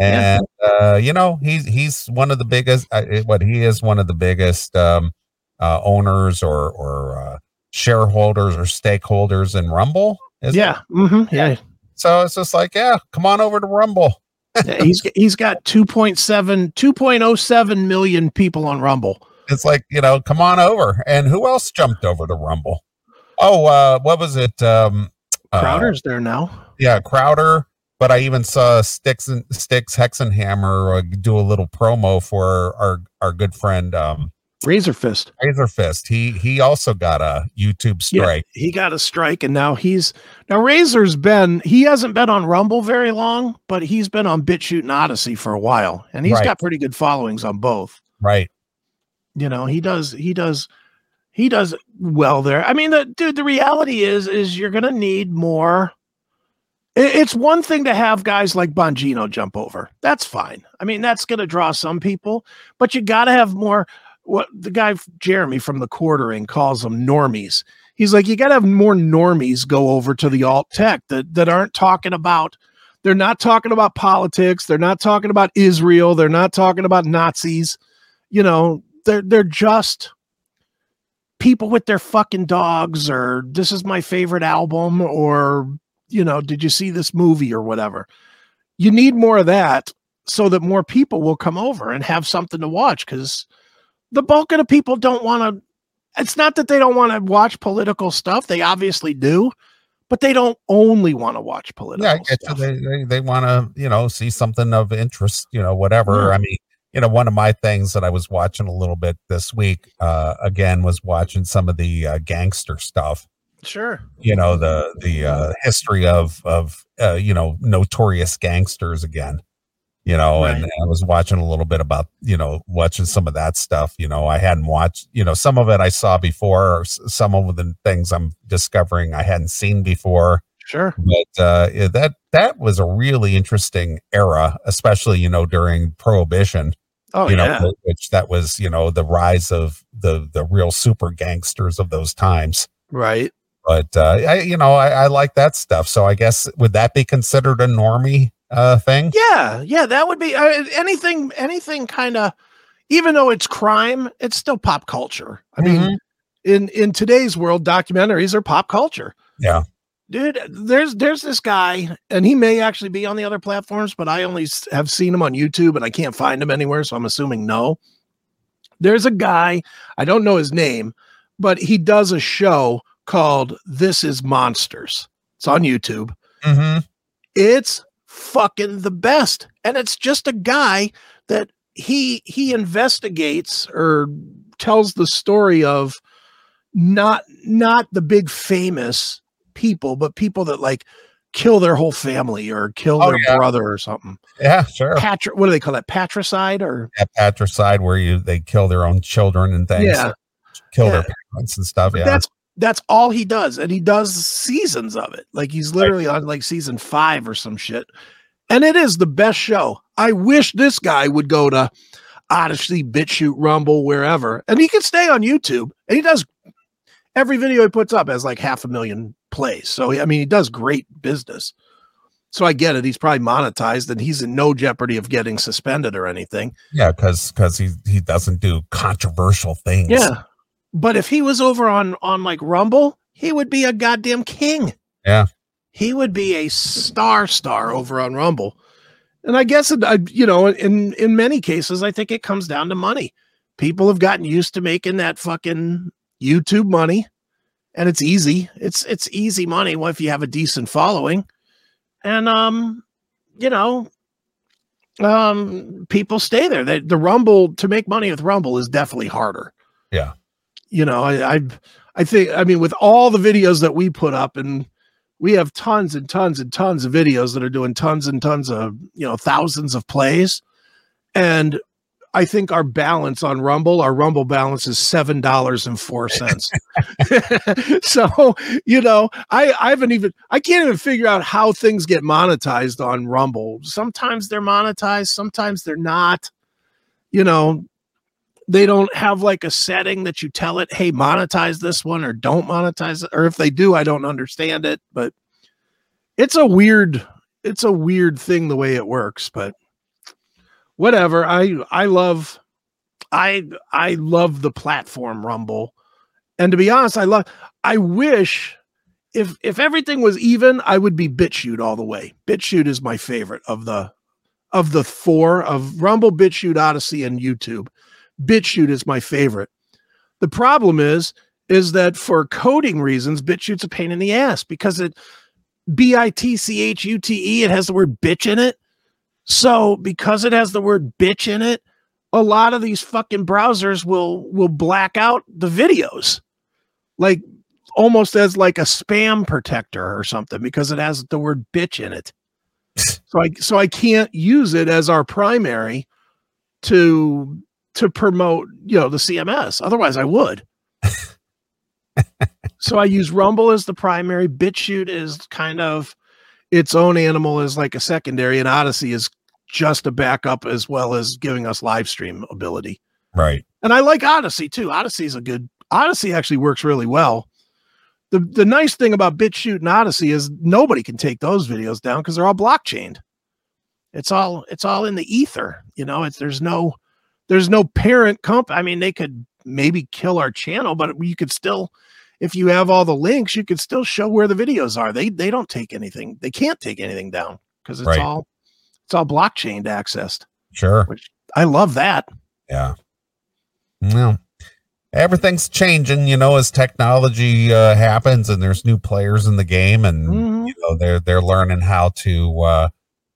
Yeah. And uh, you know, he's he's one of the biggest uh, what he is one of the biggest um uh owners or or uh shareholders or stakeholders in Rumble. Yeah. hmm yeah. So it's just like, yeah, come on over to Rumble. yeah. He's (laughs) he's got 2.7 2.07 million people on Rumble. It's like, you know, come on over. And who else jumped over to Rumble? Oh, uh what was it? Um uh, Crowder's there now. yeah, Crowder. But I even saw Sticks and Sticks Hexenhammer uh, do a little promo for our our good friend um Razorfist. Razor Fist. He he also got a YouTube strike. Yeah, he got a strike, and now he's now Razor's been he hasn't been on Rumble very long, but he's been on BitChute and Odysee for a while, and he's Right. got pretty good followings on both. Right. You know, he does he does he does well there. I mean, the dude, the reality is is you're gonna need more. It- It's one thing to have guys like Bongino jump over. That's fine. I mean, that's going to draw some people, but you got to have more. What the guy Jeremy from the quartering calls them normies. He's like, you got to have more normies go over to the alt tech that that aren't talking about. They're not talking about politics. They're not talking about Israel. They're not talking about Nazis. You know, they're they're just people with their fucking dogs or this is my favorite album or you know, did you see this movie or whatever? You need more of that so that more people will come over and have something to watch because the bulk of the people don't want to. It's not that they don't want to watch political stuff, they obviously do, but they don't only want to watch political Yeah, stuff. They they, they want to, you know, see something of interest, you know, whatever. Yeah. I mean, you know, one of my things that I was watching a little bit this week, uh, again, was watching some of the uh, gangster stuff. Sure. You know, the the uh, history of of uh, you know notorious gangsters again. You know, and, Right. I was watching a little bit about you know watching some of that stuff. You know, I hadn't watched. You know, some of it I saw before, or some of the things I'm discovering I hadn't seen before Sure. but uh, yeah, that that was a really interesting era, especially you know during Prohibition. Oh, you know, yeah. wh- which that was you know the rise of the the real super gangsters of those times. Right. But uh, I, you know, I, I like that stuff. So I guess would that be considered a normie uh, thing? Yeah. Yeah. That would be uh, anything, anything kind of, even though it's crime, it's still pop culture. I mean, Mhm. in in today's world documentaries are pop culture Yeah. dude there's there's this guy and he may actually be on the other platforms but i only have seen him on youtube and i can't find him anywhere so i'm assuming no there's a guy i don't know his name but he does a show called this is monsters it's on youtube hmm it's fucking the best and it's just a guy that he he investigates or tells the story of not not the big famous people but people that like kill their whole family or kill Oh, their yeah. brother or something. Yeah, sure. Patri- what do they call that? Patricide or At patricide, where you they kill their own children and things, Yeah. kill Yeah. their parents and stuff. But Yeah, that's that's all he does, and he does seasons of it. Like he's literally on like season five or some shit, and it is the best show. I wish this guy would go to Odysee, BitChute, Rumble, wherever, and he can stay on YouTube. And he does every video he puts up has like half a million plays. So I mean, he does great business. So I get it. He's probably monetized, and he's in no jeopardy of getting suspended or anything. yeah, because because he he doesn't do controversial things. Yeah. But if he was over on on like Rumble, he would be a goddamn king. Yeah. He would be a star star over on Rumble. And I guess it, I, you know, in in many cases I think it comes down to money. People have gotten used to making that fucking YouTube money and it's easy. It's it's easy money if you have a decent following. And um you know, um people stay there. They, the Rumble to make money with Rumble is definitely harder Yeah. You know I, I i think i mean with all the videos that we put up and we have tons and tons and tons of videos that are doing tons and tons of you know thousands of plays. And i think our balance on rumble our rumble balance is seven dollars and four cents. (laughs) So you know i i haven't even i can't even figure out how things get monetized on rumble. Sometimes they're monetized sometimes they're not. You know they don't have like a setting that you tell it, hey, monetize this one or don't monetize it. Or if they do, I don't understand it. But it's a weird, it's a weird thing the way it works. But whatever. I I love I I love the platform Rumble. And to be honest, I love I wish if if everything was even, I would be BitChute all the way. BitChute is my favorite of the of the four of Rumble, BitChute, Odysee, and YouTube. BitChute is my favorite. The problem is, is that for coding reasons, BitChute's a pain in the ass because it B I T C H U T E, it has the word bitch in it. So because it has the word bitch in it, a lot of these fucking browsers will will black out the videos. Like almost as like a spam protector or something because it has the word bitch in it. (laughs) so I so I can't use it as our primary to to promote, you know, the CMS. Otherwise, I would. (laughs) so I use Rumble as the primary. BitChute is kind of its own animal as like a secondary, and Odysee is just a backup as well as giving us live stream ability. Right. And I like Odysee too. Odysee is a good. Odysee actually works really well. The the nice thing about BitChute and Odysee is nobody can take those videos down because they're all blockchained. It's all it's all in the ether. You know, it's there's no there's no parent comp. I mean, they could maybe kill our channel, but you could still, if you have all the links, you could still show where the videos are. They they don't take anything. They can't take anything down because it's Right. all it's all blockchain accessed. Sure. Which I love that. Yeah. Well, everything's changing, you know, as technology uh, happens and there's new players in the game, and Mhm. you know they're they're learning how to, uh,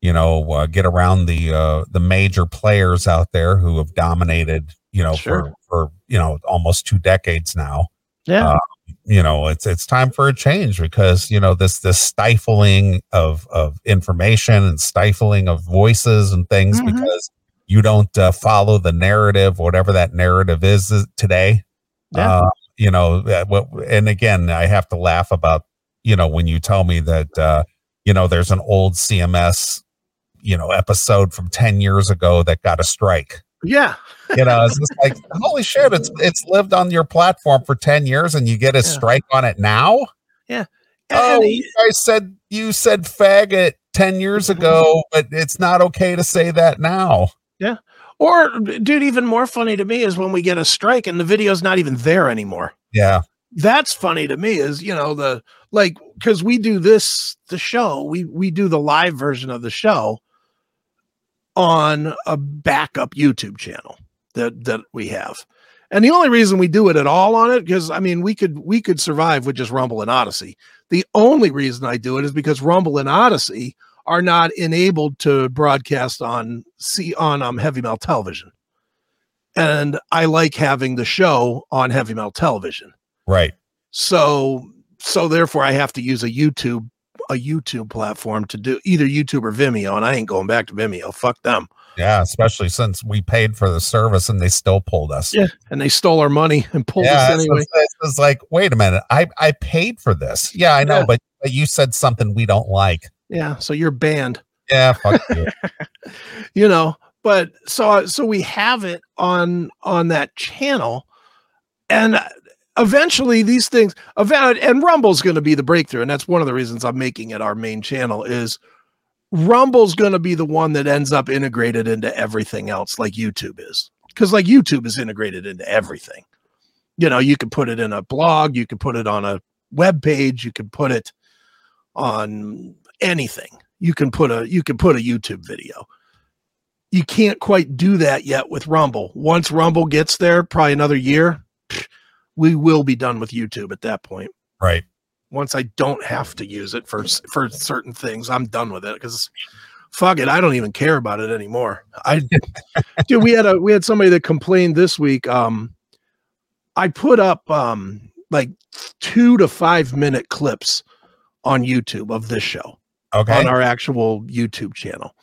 you know, uh, get around the uh, the major players out there who have dominated, you know, Sure. for for you know almost two decades now. Yeah. Uh, you know it's it's time for a change because you know this this stifling of of information and stifling of voices and things Mhm. because you don't uh, follow the narrative whatever that narrative is uh, today Yeah. uh, you know uh, and again i have to laugh about you know when you tell me that uh you know there's an old cms you know episode from 10 years ago that got a strike yeah. you know it's just like (laughs) holy shit it's it's lived on your platform for 10 years and you get a Yeah. strike on it now oh, And oh he- you guys said you said faggot 10 years (laughs) ago but it's not okay to say that now Yeah. or dude, even more funny to me is when we get a strike and the video's not even there anymore. yeah That's funny to me is, you know, the like because we do this the show, we we do the live version of the show on a backup YouTube channel that that we have. And the only reason we do it at all on it, because I mean, we could we could survive with just Rumble and Odysee. The only reason I do it is because Rumble and Odysee are not enabled to broadcast on see on um, heavy metal television. And I like having the show on heavy metal television. right So so therefore I have to use a YouTube a YouTube platform to do either YouTube or Vimeo, and I ain't going back to Vimeo. Fuck them. Yeah, especially since we paid for the service and they still pulled us. Yeah, and they stole our money and pulled yeah, us anyway. It's, it's like, wait a minute, I I paid for this. Yeah, I know, yeah. but, but you said something we don't like. Yeah, so you're banned. Yeah, fuck you. (laughs) you know, but so so we have it on on that channel, and eventually these things, and Rumble's going to be the breakthrough, and that's one of the reasons I'm making it our main channel is Rumble's going to be the one that ends up integrated into everything else, like YouTube is. Because like YouTube is integrated into everything. You know, you can put it in a blog, you can put it on a web page, you can put it on anything. You can put a you can put a YouTube video. You can't quite do that yet with Rumble. Once Rumble gets there, probably another year, we will be done with YouTube at that point. Right once I don't have to use it for for certain things, I'm done with it because fuck it, I don't even care about it anymore. I (laughs) dude, we had a we had somebody that complained this week. Um, I put up um like two to five minute clips on YouTube of this show. Okay. On our actual YouTube channel.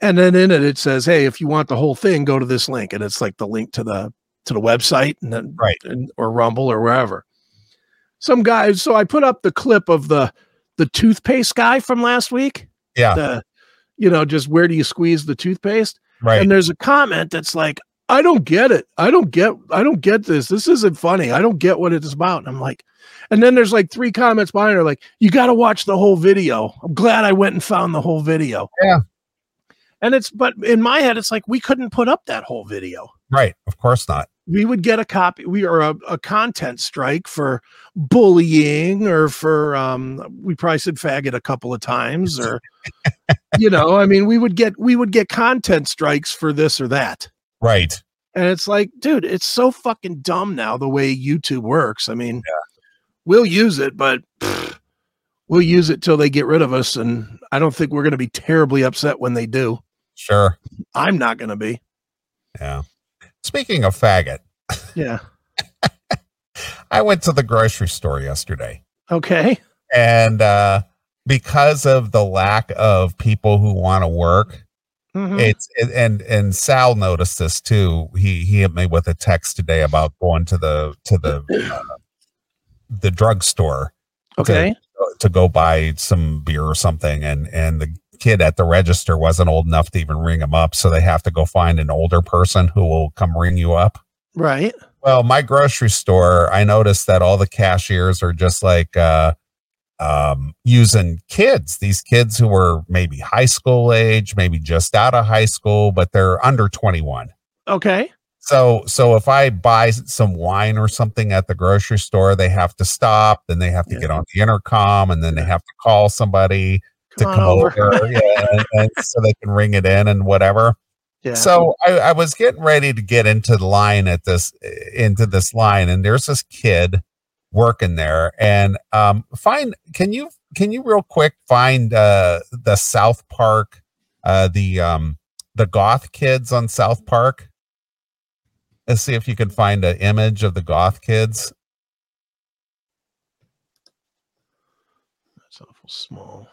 And then in it it says, Hey, if you want the whole thing, go to this link. And it's like the link to the to the website and then right and, or Rumble or wherever some guys. So I put up the clip of the the toothpaste guy from last week. Yeah. The, you know, just where do you squeeze the toothpaste? Right. And there's a comment that's like, I don't get it. I don't get I don't get this. This isn't funny. I don't get what it's about. And I'm like, and then there's like three comments behind her, like, you got to watch the whole video. I'm glad I went and found the whole video. Yeah. And it's but in my head, it's like we couldn't put up that whole video. Right. Of course not. We would get a copy we are a, a content strike for bullying or for um we probably said faggot a couple of times or (laughs) you know i mean we would get we would get content strikes for this or that. Right. And it's like dude it's so fucking dumb now the way youtube works. I mean yeah. we'll use it but pff, we'll use it till they get rid of us and i don't think we're going to be terribly upset when they do. Sure. I'm not going to be. Yeah Speaking of faggot. Yeah. (laughs) I went to the grocery store yesterday. Okay. And uh because of the lack of people who want to work, mm-hmm. it's it, and and Sal noticed this too. He he hit me with a text today about going to the to the uh, the drugstore. Okay. To, to go buy some beer or something and and the kid at the register wasn't old enough to even ring him up. So they have to go find an older person who will come ring you up. Right. Well, my grocery store, I noticed that all the cashiers are just like uh, um, using kids, these kids who were maybe high school age, maybe just out of high school, but they're under 21. Okay. So, so if I buy some wine or something at the grocery store, they have to stop, then they have to yeah. get on the intercom, and then they have to call somebody to come, over, over yeah, and, and so they can ring it in and whatever. Yeah. So I, I, was getting ready to get into the line at this into this line, and there's this kid working there. And um, find can you can you real quick find uh, the South Park, uh, the um, the goth kids on South Park? Let's see if you can find an image of the goth kids. That's awful small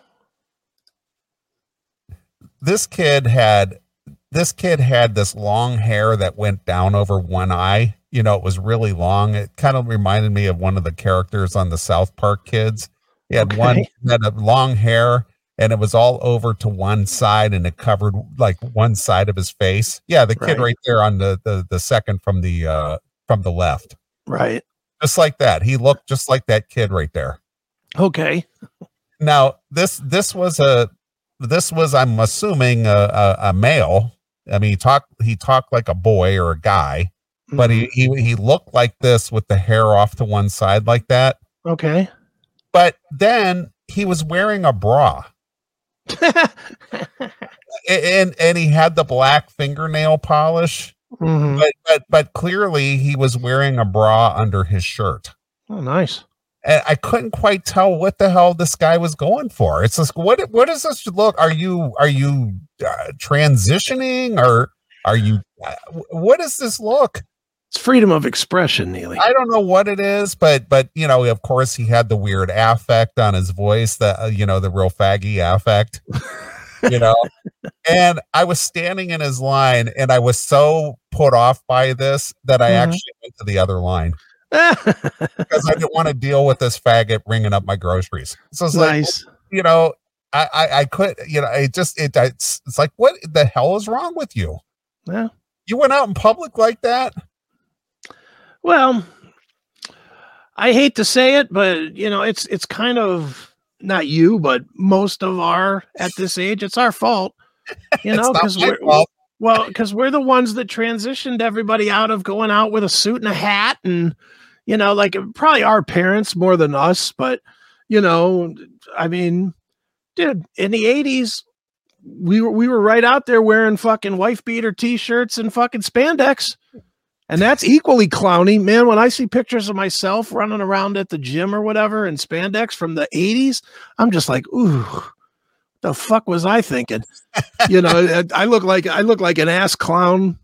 this kid had this kid had this long hair that went down over one eye. You know, it was really long. It kind of reminded me of one of the characters on the South Park kids. He had okay. one had a long hair and it was all over to one side and it covered like one side of his face. Yeah, the kid right, right there on the, the the second from the uh from the left. Right. Just like that. He looked just like that kid right there. Okay. Now, this this was a this was, I'm assuming, a, a, a, male. I mean, he talked he talked like a boy or a guy, mm-hmm. but he, he he looked like this with the hair off to one side like that. Okay. But then he was wearing a bra. (laughs) and and he had the black fingernail polish. Mm-hmm. But, but but clearly he was wearing a bra under his shirt. Oh, nice and I couldn't quite tell what the hell this guy was going for. It's just what what does this look? Are you are you uh, transitioning or are you uh, what does this look? It's freedom of expression, Neeley. I don't know what it is, but but you know, of course, he had the weird affect on his voice, the uh, you know, the real faggy affect. (laughs) you know, and I was standing in his line, and I was so put off by this that I Mhm. actually went to the other line because I didn't want to deal with this faggot ringing up my groceries. So it's like, nice. you know, I, I I could, you know, it just it it's, it's like, what the hell is wrong with you? Yeah. You went out in public like that? Well, I hate to say it, but you know, it's it's kind of not you, but most of our at this age, it's our fault. You know, because we're fault. well, because we're the ones that transitioned everybody out of going out with a suit and a hat, and you know, like probably our parents more than us, but you know, I mean, dude, in the '80s, we were we were right out there wearing fucking wife beater t-shirts and fucking spandex. And that's equally clowny, man. When I see pictures of myself running around at the gym or whatever in spandex from the 80s, I'm just like, ooh, the fuck was I thinking? You know, (laughs) I- look like I look like an ass clown,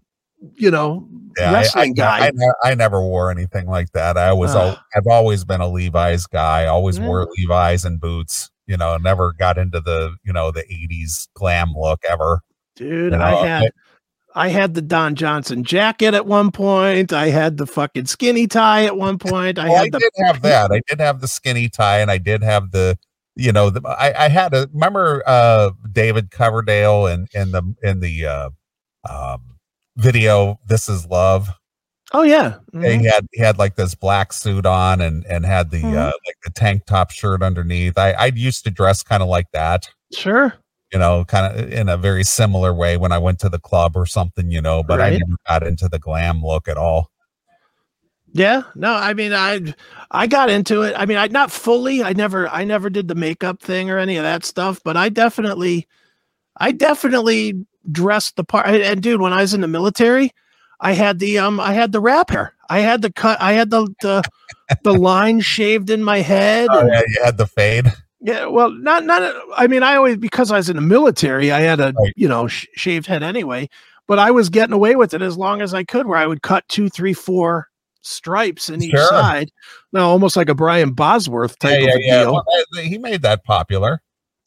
you know, Yeah, I- wrestling I, guy. I, ne- I never wore anything like that. I was, al- I've always been a Levi's guy. Always Yeah. wore Levi's and boots. You know, never got into the, you know, the '80s glam look ever. Dude, You know, I had I had the Don Johnson jacket at one point. I had the fucking skinny tie at one point. I Well, I had the did have that. I did have the skinny tie, and I did have the, you know, the, I, I had a remember uh David Coverdale and in the in the uh, um, video. This is love. Oh yeah. Mhm. He had he had like this black suit on and and had the Mhm. uh like the tank top shirt underneath. I I used to dress kind of like that, Sure. you know, kind of in a very similar way when I went to the club or something, you know, but I never got into the glam look at all. Yeah, no, I mean, I I got into it. I mean, I not fully. I never, I never did the makeup thing or any of that stuff. But I definitely, I definitely dressed the part. And, dude, when I was in the military, I had the um, I had the wrap hair. I had the cut. I had the the the (laughs) line shaved in my head. Oh and- yeah, you had the fade. yeah, well, not not. I mean, I always because I was in the military, I had a Right. you know sh- shaved head anyway. But I was getting away with it as long as I could, where I would cut two, three, four stripes in each Sure. side. Now, almost like a Brian Bosworth type yeah, of yeah, a yeah. deal. Well, he made that popular.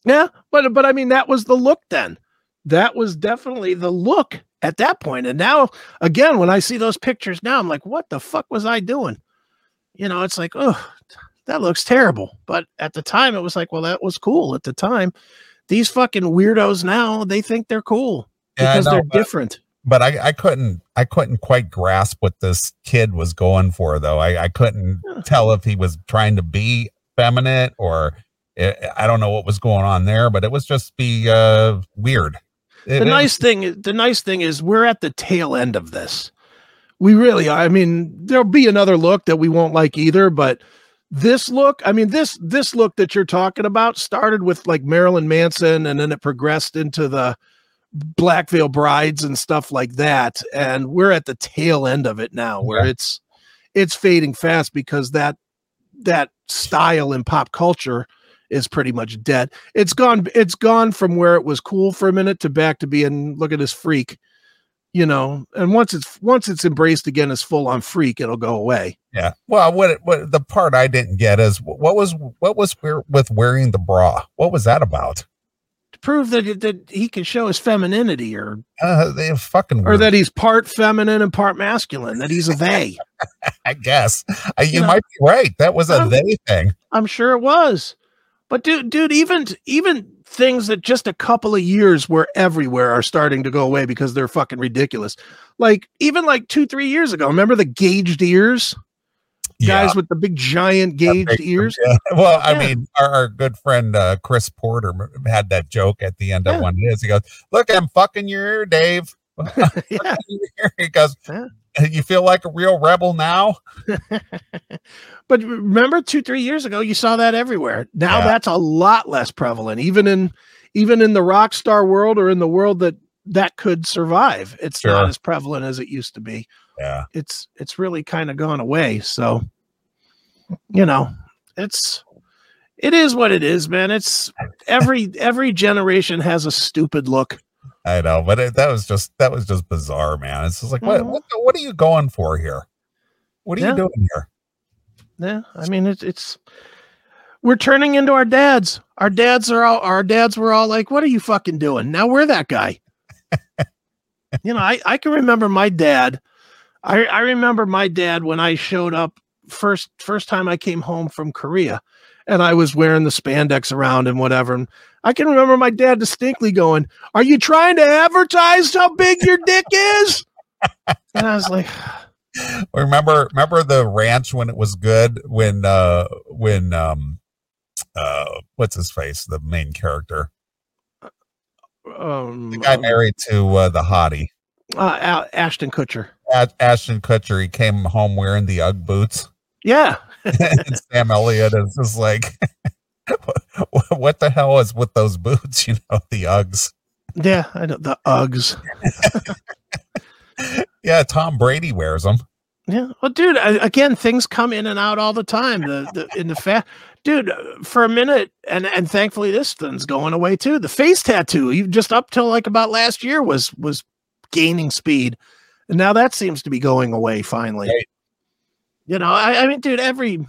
Yeah, but but I mean, that was the look then. That was definitely the look at that point. And now, again, when I see those pictures now, I'm like, what the fuck was I doing? You know, it's like, oh, that looks terrible. But at the time, it was like, well, that was cool at the time. These fucking weirdos now, they think they're cool Yeah, because know, they're but- different. but I, I couldn't I couldn't quite grasp what this kid was going for though. I, I couldn't Yeah. tell if he was trying to be feminine or I I don't know what was going on there, but it was just be uh weird. The nice thing is the nice thing is we're at the tail end of this we really are i mean there'll be another look that we won't like either but this look i mean this this look that you're talking about started with like marilyn manson and then it progressed into the black veil brides and stuff like that and we're at the tail end of it now where Yeah. it's it's fading fast because that that style in pop culture is pretty much dead. It's gone it's gone from where it was cool for a minute to back to being look at this freak. You know, and once it's once it's embraced again as full on freak, it'll go away. yeah. Well, what what the part I didn't get is what was what was with wearing the bra? What was that about? To prove that that he can show his femininity or Uh, they fucking or weird, that he's part feminine and part masculine, that he's a they. (laughs) I guess. Uh, you Yeah. might be right. That was a they thing. I'm sure it was. But dude, dude, even even things that just a couple of years were everywhere are starting to go away because they're fucking ridiculous. Like even like two, three years ago, remember the gauged ears? Yeah. Guys with the big giant gauged ears. (laughs) Yeah. Well, I mean, our, our good friend uh, Chris Porter had that joke at the end of Yeah. one of his. He goes, "Look, I'm fucking your ear, Dave." (laughs) yeah. (laughs) he goes, Yeah. "You feel like a real rebel now?" (laughs) But remember two, three years ago, you saw that everywhere. Now Yeah. that's a lot less prevalent, even in even in the rock star world or in the world that that could survive. It's Sure. not as prevalent as it used to be. Yeah, it's it's really kind of gone away so you know it's it is what it is man it's every every generation has a stupid look I know, but it, that was just that was just bizarre, man. It's just like, what Mhm. what, what are you going for here? What are Yeah. you doing here? Yeah, I mean it's it's we're turning into our dads. Our dads are all our dads were all like, "What are you fucking doing?" Now we're that guy. (laughs) you know, I I can remember my dad. I I remember my dad when I showed up first first time I came home from Korea, and I was wearing the spandex around and whatever. And I can remember my dad distinctly going, "Are you trying to advertise how big your dick is?" And I was like, (sighs) remember remember the ranch when it was good when uh when um uh what's his face the main character um, the guy married to uh, the hottie uh, Ashton Kutcher. Ash- Ashton Kutcher he came home wearing the UGG boots Yeah, (laughs) and Sam Elliott is just like (laughs) what, the hell is with those boots (laughs) you know the Uggs yeah, I know the Uggs. (laughs) yeah Tom Brady wears them Yeah, well, dude, I, again, things come in and out all the time. The, the in the fat, dude, for a minute, and and thankfully this thing's going away too. The face tattoo, you just up till like about last year was was gaining speed, and now that seems to be going away finally. Right. You know, I, I mean, dude, every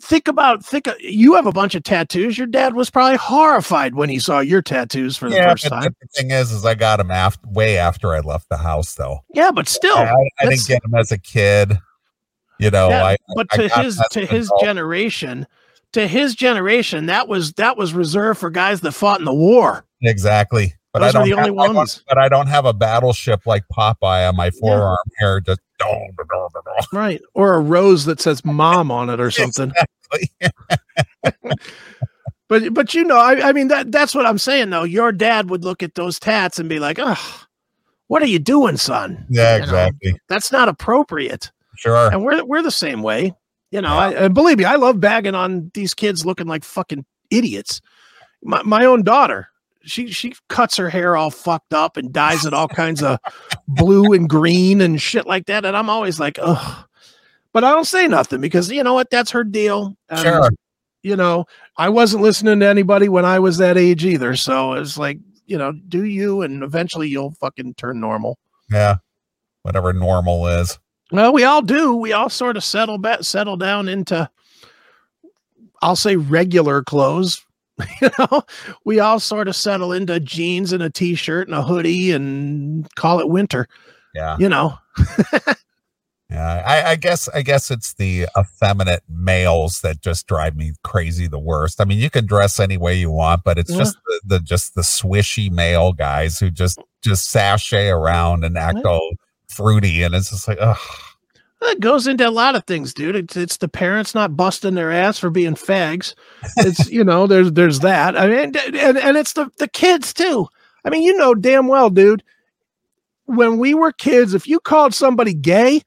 think about think you have a bunch of tattoos. Your dad was probably horrified when he saw your tattoos for the yeah first time. the thing is is I got him after way after I left the house though Yeah, but still, I, I didn't get him as a kid you know Yeah, I but I to his to his adult. generation to his generation that was that was reserved for guys that fought in the war Exactly. But Those I don't the only have, I ones. but I don't have a battleship like Popeye on my forearm here. Just (laughs) right or a rose that says mom on it or something. Exactly. (laughs) but but you know I, I mean that that's what i'm saying though. Your dad would look at those tats and be like oh what are you doing son? Yeah, You know, exactly. that's not appropriate. Sure. and we're we're the same way you know I, and believe me i love bagging on these kids looking like fucking idiots. My, my own daughter she she cuts her hair all fucked up and dyes it all kinds of blue and green and shit like that and i'm always like ugh but i don't say nothing because you know what that's her deal And, Sure. you know i wasn't listening to anybody when i was that age either so it's like you know do you and eventually you'll fucking turn normal Yeah. Whatever normal is. well, we all do. We all sort of settle back, settle down into, I'll say regular clothes. (laughs) You know, we all sort of settle into jeans and a t-shirt and a hoodie and call it winter. Yeah. You know, (laughs) Yeah. I, I guess I guess it's the effeminate males that just drive me crazy the worst. I mean, you can dress any way you want, but it's Yeah. just uh-huh. the, the just the swishy male guys who just just sashay around and act Yeah. all fruity and it's just like ugh. It goes into a lot of things, dude. It's it's the parents not busting their ass for being fags. It's you know, there's there's that. I mean, and and it's the the kids too. I mean, you know damn well, dude. When we were kids, if you called somebody gay,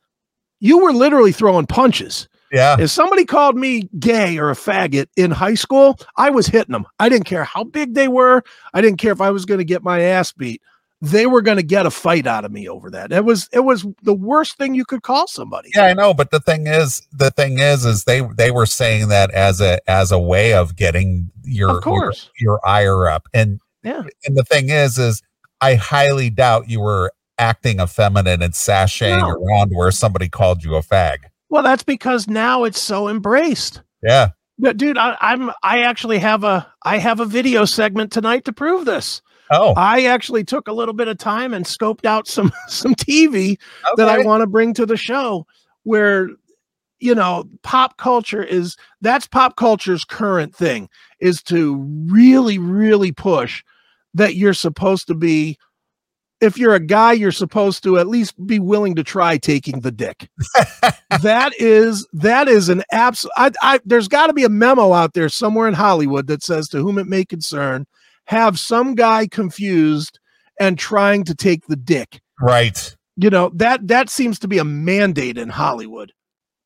you were literally throwing punches. Yeah. If somebody called me gay or a faggot in high school, I was hitting them. I didn't care how big they were. I didn't care if I was going to get my ass beat. They were going to get a fight out of me over that. It was it was the worst thing you could call somebody. Yeah, I know, but the thing is, the thing is, is they they were saying that as a as a way of getting your Of course. your, your ire up, and Yeah. and the thing is, is I highly doubt you were acting effeminate and sashaying No. around where somebody called you a fag. Well, that's because now it's so embraced. Yeah, But dude, I, I'm I actually have a I have a video segment tonight to prove this. Oh, I actually took a little bit of time and scoped out some (laughs) some TV that I want to bring to the show where you know pop culture is that's pop culture's current thing is to really really push that you're supposed to be if you're a guy you're supposed to at least be willing to try taking the dick. (laughs) That is that is an absolute I, I there's got to be a memo out there somewhere in hollywood that says to whom it may concern have some guy confused and trying to take the dick right. you know that that seems to be a mandate in hollywood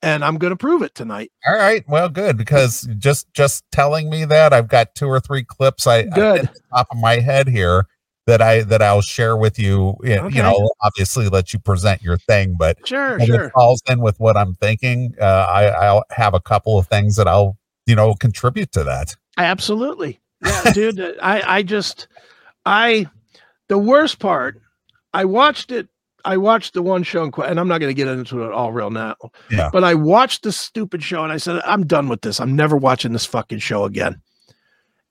and i'm going to prove it tonight All right. Well, good because just just telling me that I've got two or three clips I, I Good. at the top of my head here that I that I'll share with you. You Okay. you know, obviously let you present your thing, but sure if sure it falls in with what I'm thinking, uh, I, I'll have a couple of things that I'll, you know, contribute to that. absolutely yeah dude i i just i the worst part, I watched it. I watched the one show, in, and I'm not going to get into it all real now. Yeah. But I watched the stupid show, and I said, "I'm done with this. I'm never watching this fucking show again."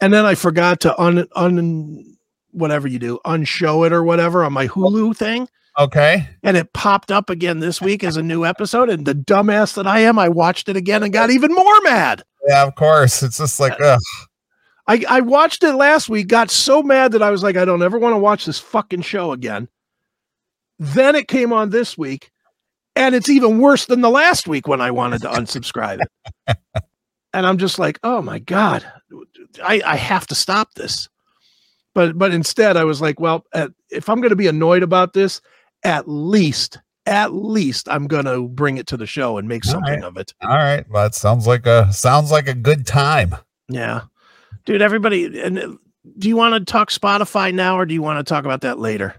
And then I forgot to un un whatever you do, unshow it or whatever on my Hulu thing, Okay. and it popped up again this week as a new episode. And the dumbass that I am, I watched it again and got even more mad. Yeah, of course. It's just like, Uh, ugh. I, I watched it last week, got so mad that I was like, I don't ever want to watch this fucking show again. Then it came on this week, and it's even worse than the last week when I wanted to unsubscribe it. (laughs) and I'm just like, oh my God, I, I have to stop this. But but instead, I was like, well, at, if I'm going to be annoyed about this, at least, at least I'm going to bring it to the show and make something right. of it. All right. Well, that sounds like a sounds like a good time. Yeah. Dude, everybody and uh, do you want to talk Spotify now or do you want to talk about that later?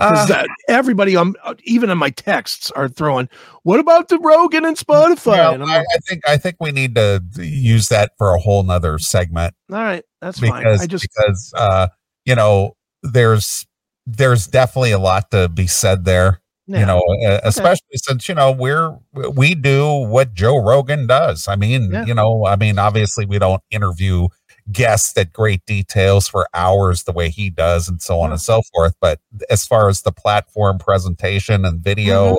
'Cause Uh, everybody um even in my texts are throwing, what about the Rogan and Spotify? well, and I'm I, think I think we need to use that for a whole nother segment all right, that's fine. because I just because uh you know there's there's definitely a lot to be said there yeah, you know uh, especially since you know we're we do what joe rogan does i mean Yeah. you know i mean obviously we don't interview guests at great details for hours the way he does and so on Yeah. and so forth but as far as the platform presentation and video Mhm.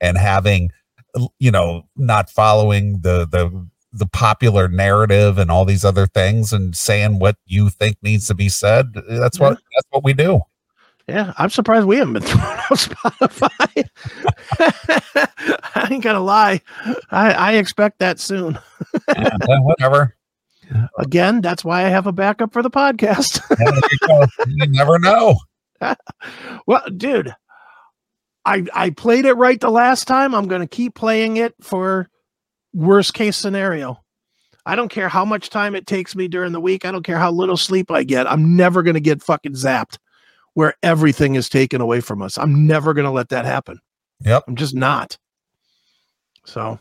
and, and having you know not following the the the popular narrative and all these other things and saying what you think needs to be said that's what that's what we do yeah, I'm surprised we haven't been (laughs) thrown off Spotify. (laughs) I ain't gonna lie. I, I expect that soon. (laughs) Yeah, whatever Again, that's why I have a backup for the podcast. (laughs) Yeah, there you go. you never know (laughs) Well, dude, I I played it right the last time. I'm going to keep playing it for worst case scenario. I don't care how much time it takes me during the week. I don't care how little sleep I get. I'm never going to get fucking zapped where everything is taken away from us. I'm never going to let that happen. Yep. I'm just not. So,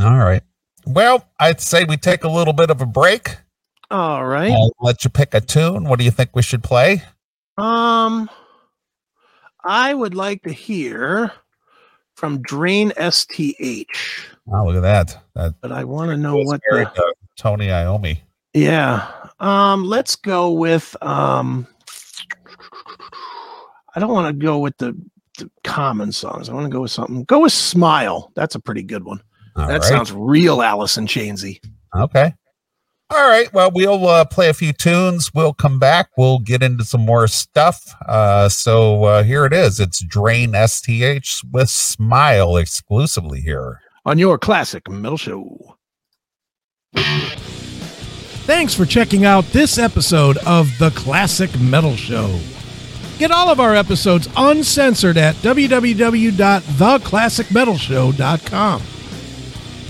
All right. Well, I'd say we take a little bit of a break. all right. I'll let you pick a tune. What do you think we should play? Um, I would like to hear from Drain STH, Oh, look at that. That but I want to know what the to Tony Iommi. Yeah. Um, let's go with um I don't want to go with the, the common songs. I want to go with something. Go with Smile. That's a pretty good one. All that right. sounds real Alice in Chainsy. okay. All right. Well, we'll uh, play a few tunes. We'll come back. We'll get into some more stuff. Uh, so uh, here it is. It's Drain STH with Smile exclusively here. on your classic metal show. Thanks for checking out this episode of The Classic Metal Show. Get all of our episodes uncensored at www.theclassicmetalshow.com.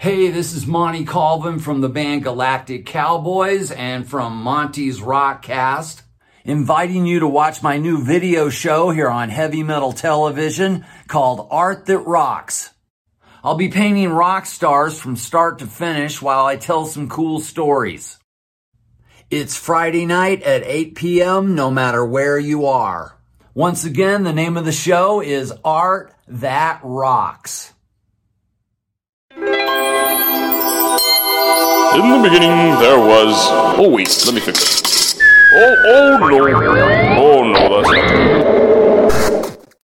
Hey, this is Monty Colvin from the band Galactic Cowboys and from Monty's Rockcast, inviting you to watch my new video show here on Heavy Metal Television called Art That Rocks. I'll be painting rock stars from start to finish while I tell some cool stories. It's Friday night at 8 p.m. no matter where you are. Once again, the name of the show is Art That Rocks. In the beginning, there was. Oh, wait, let me fix it. Oh, oh no. Oh no, that's not.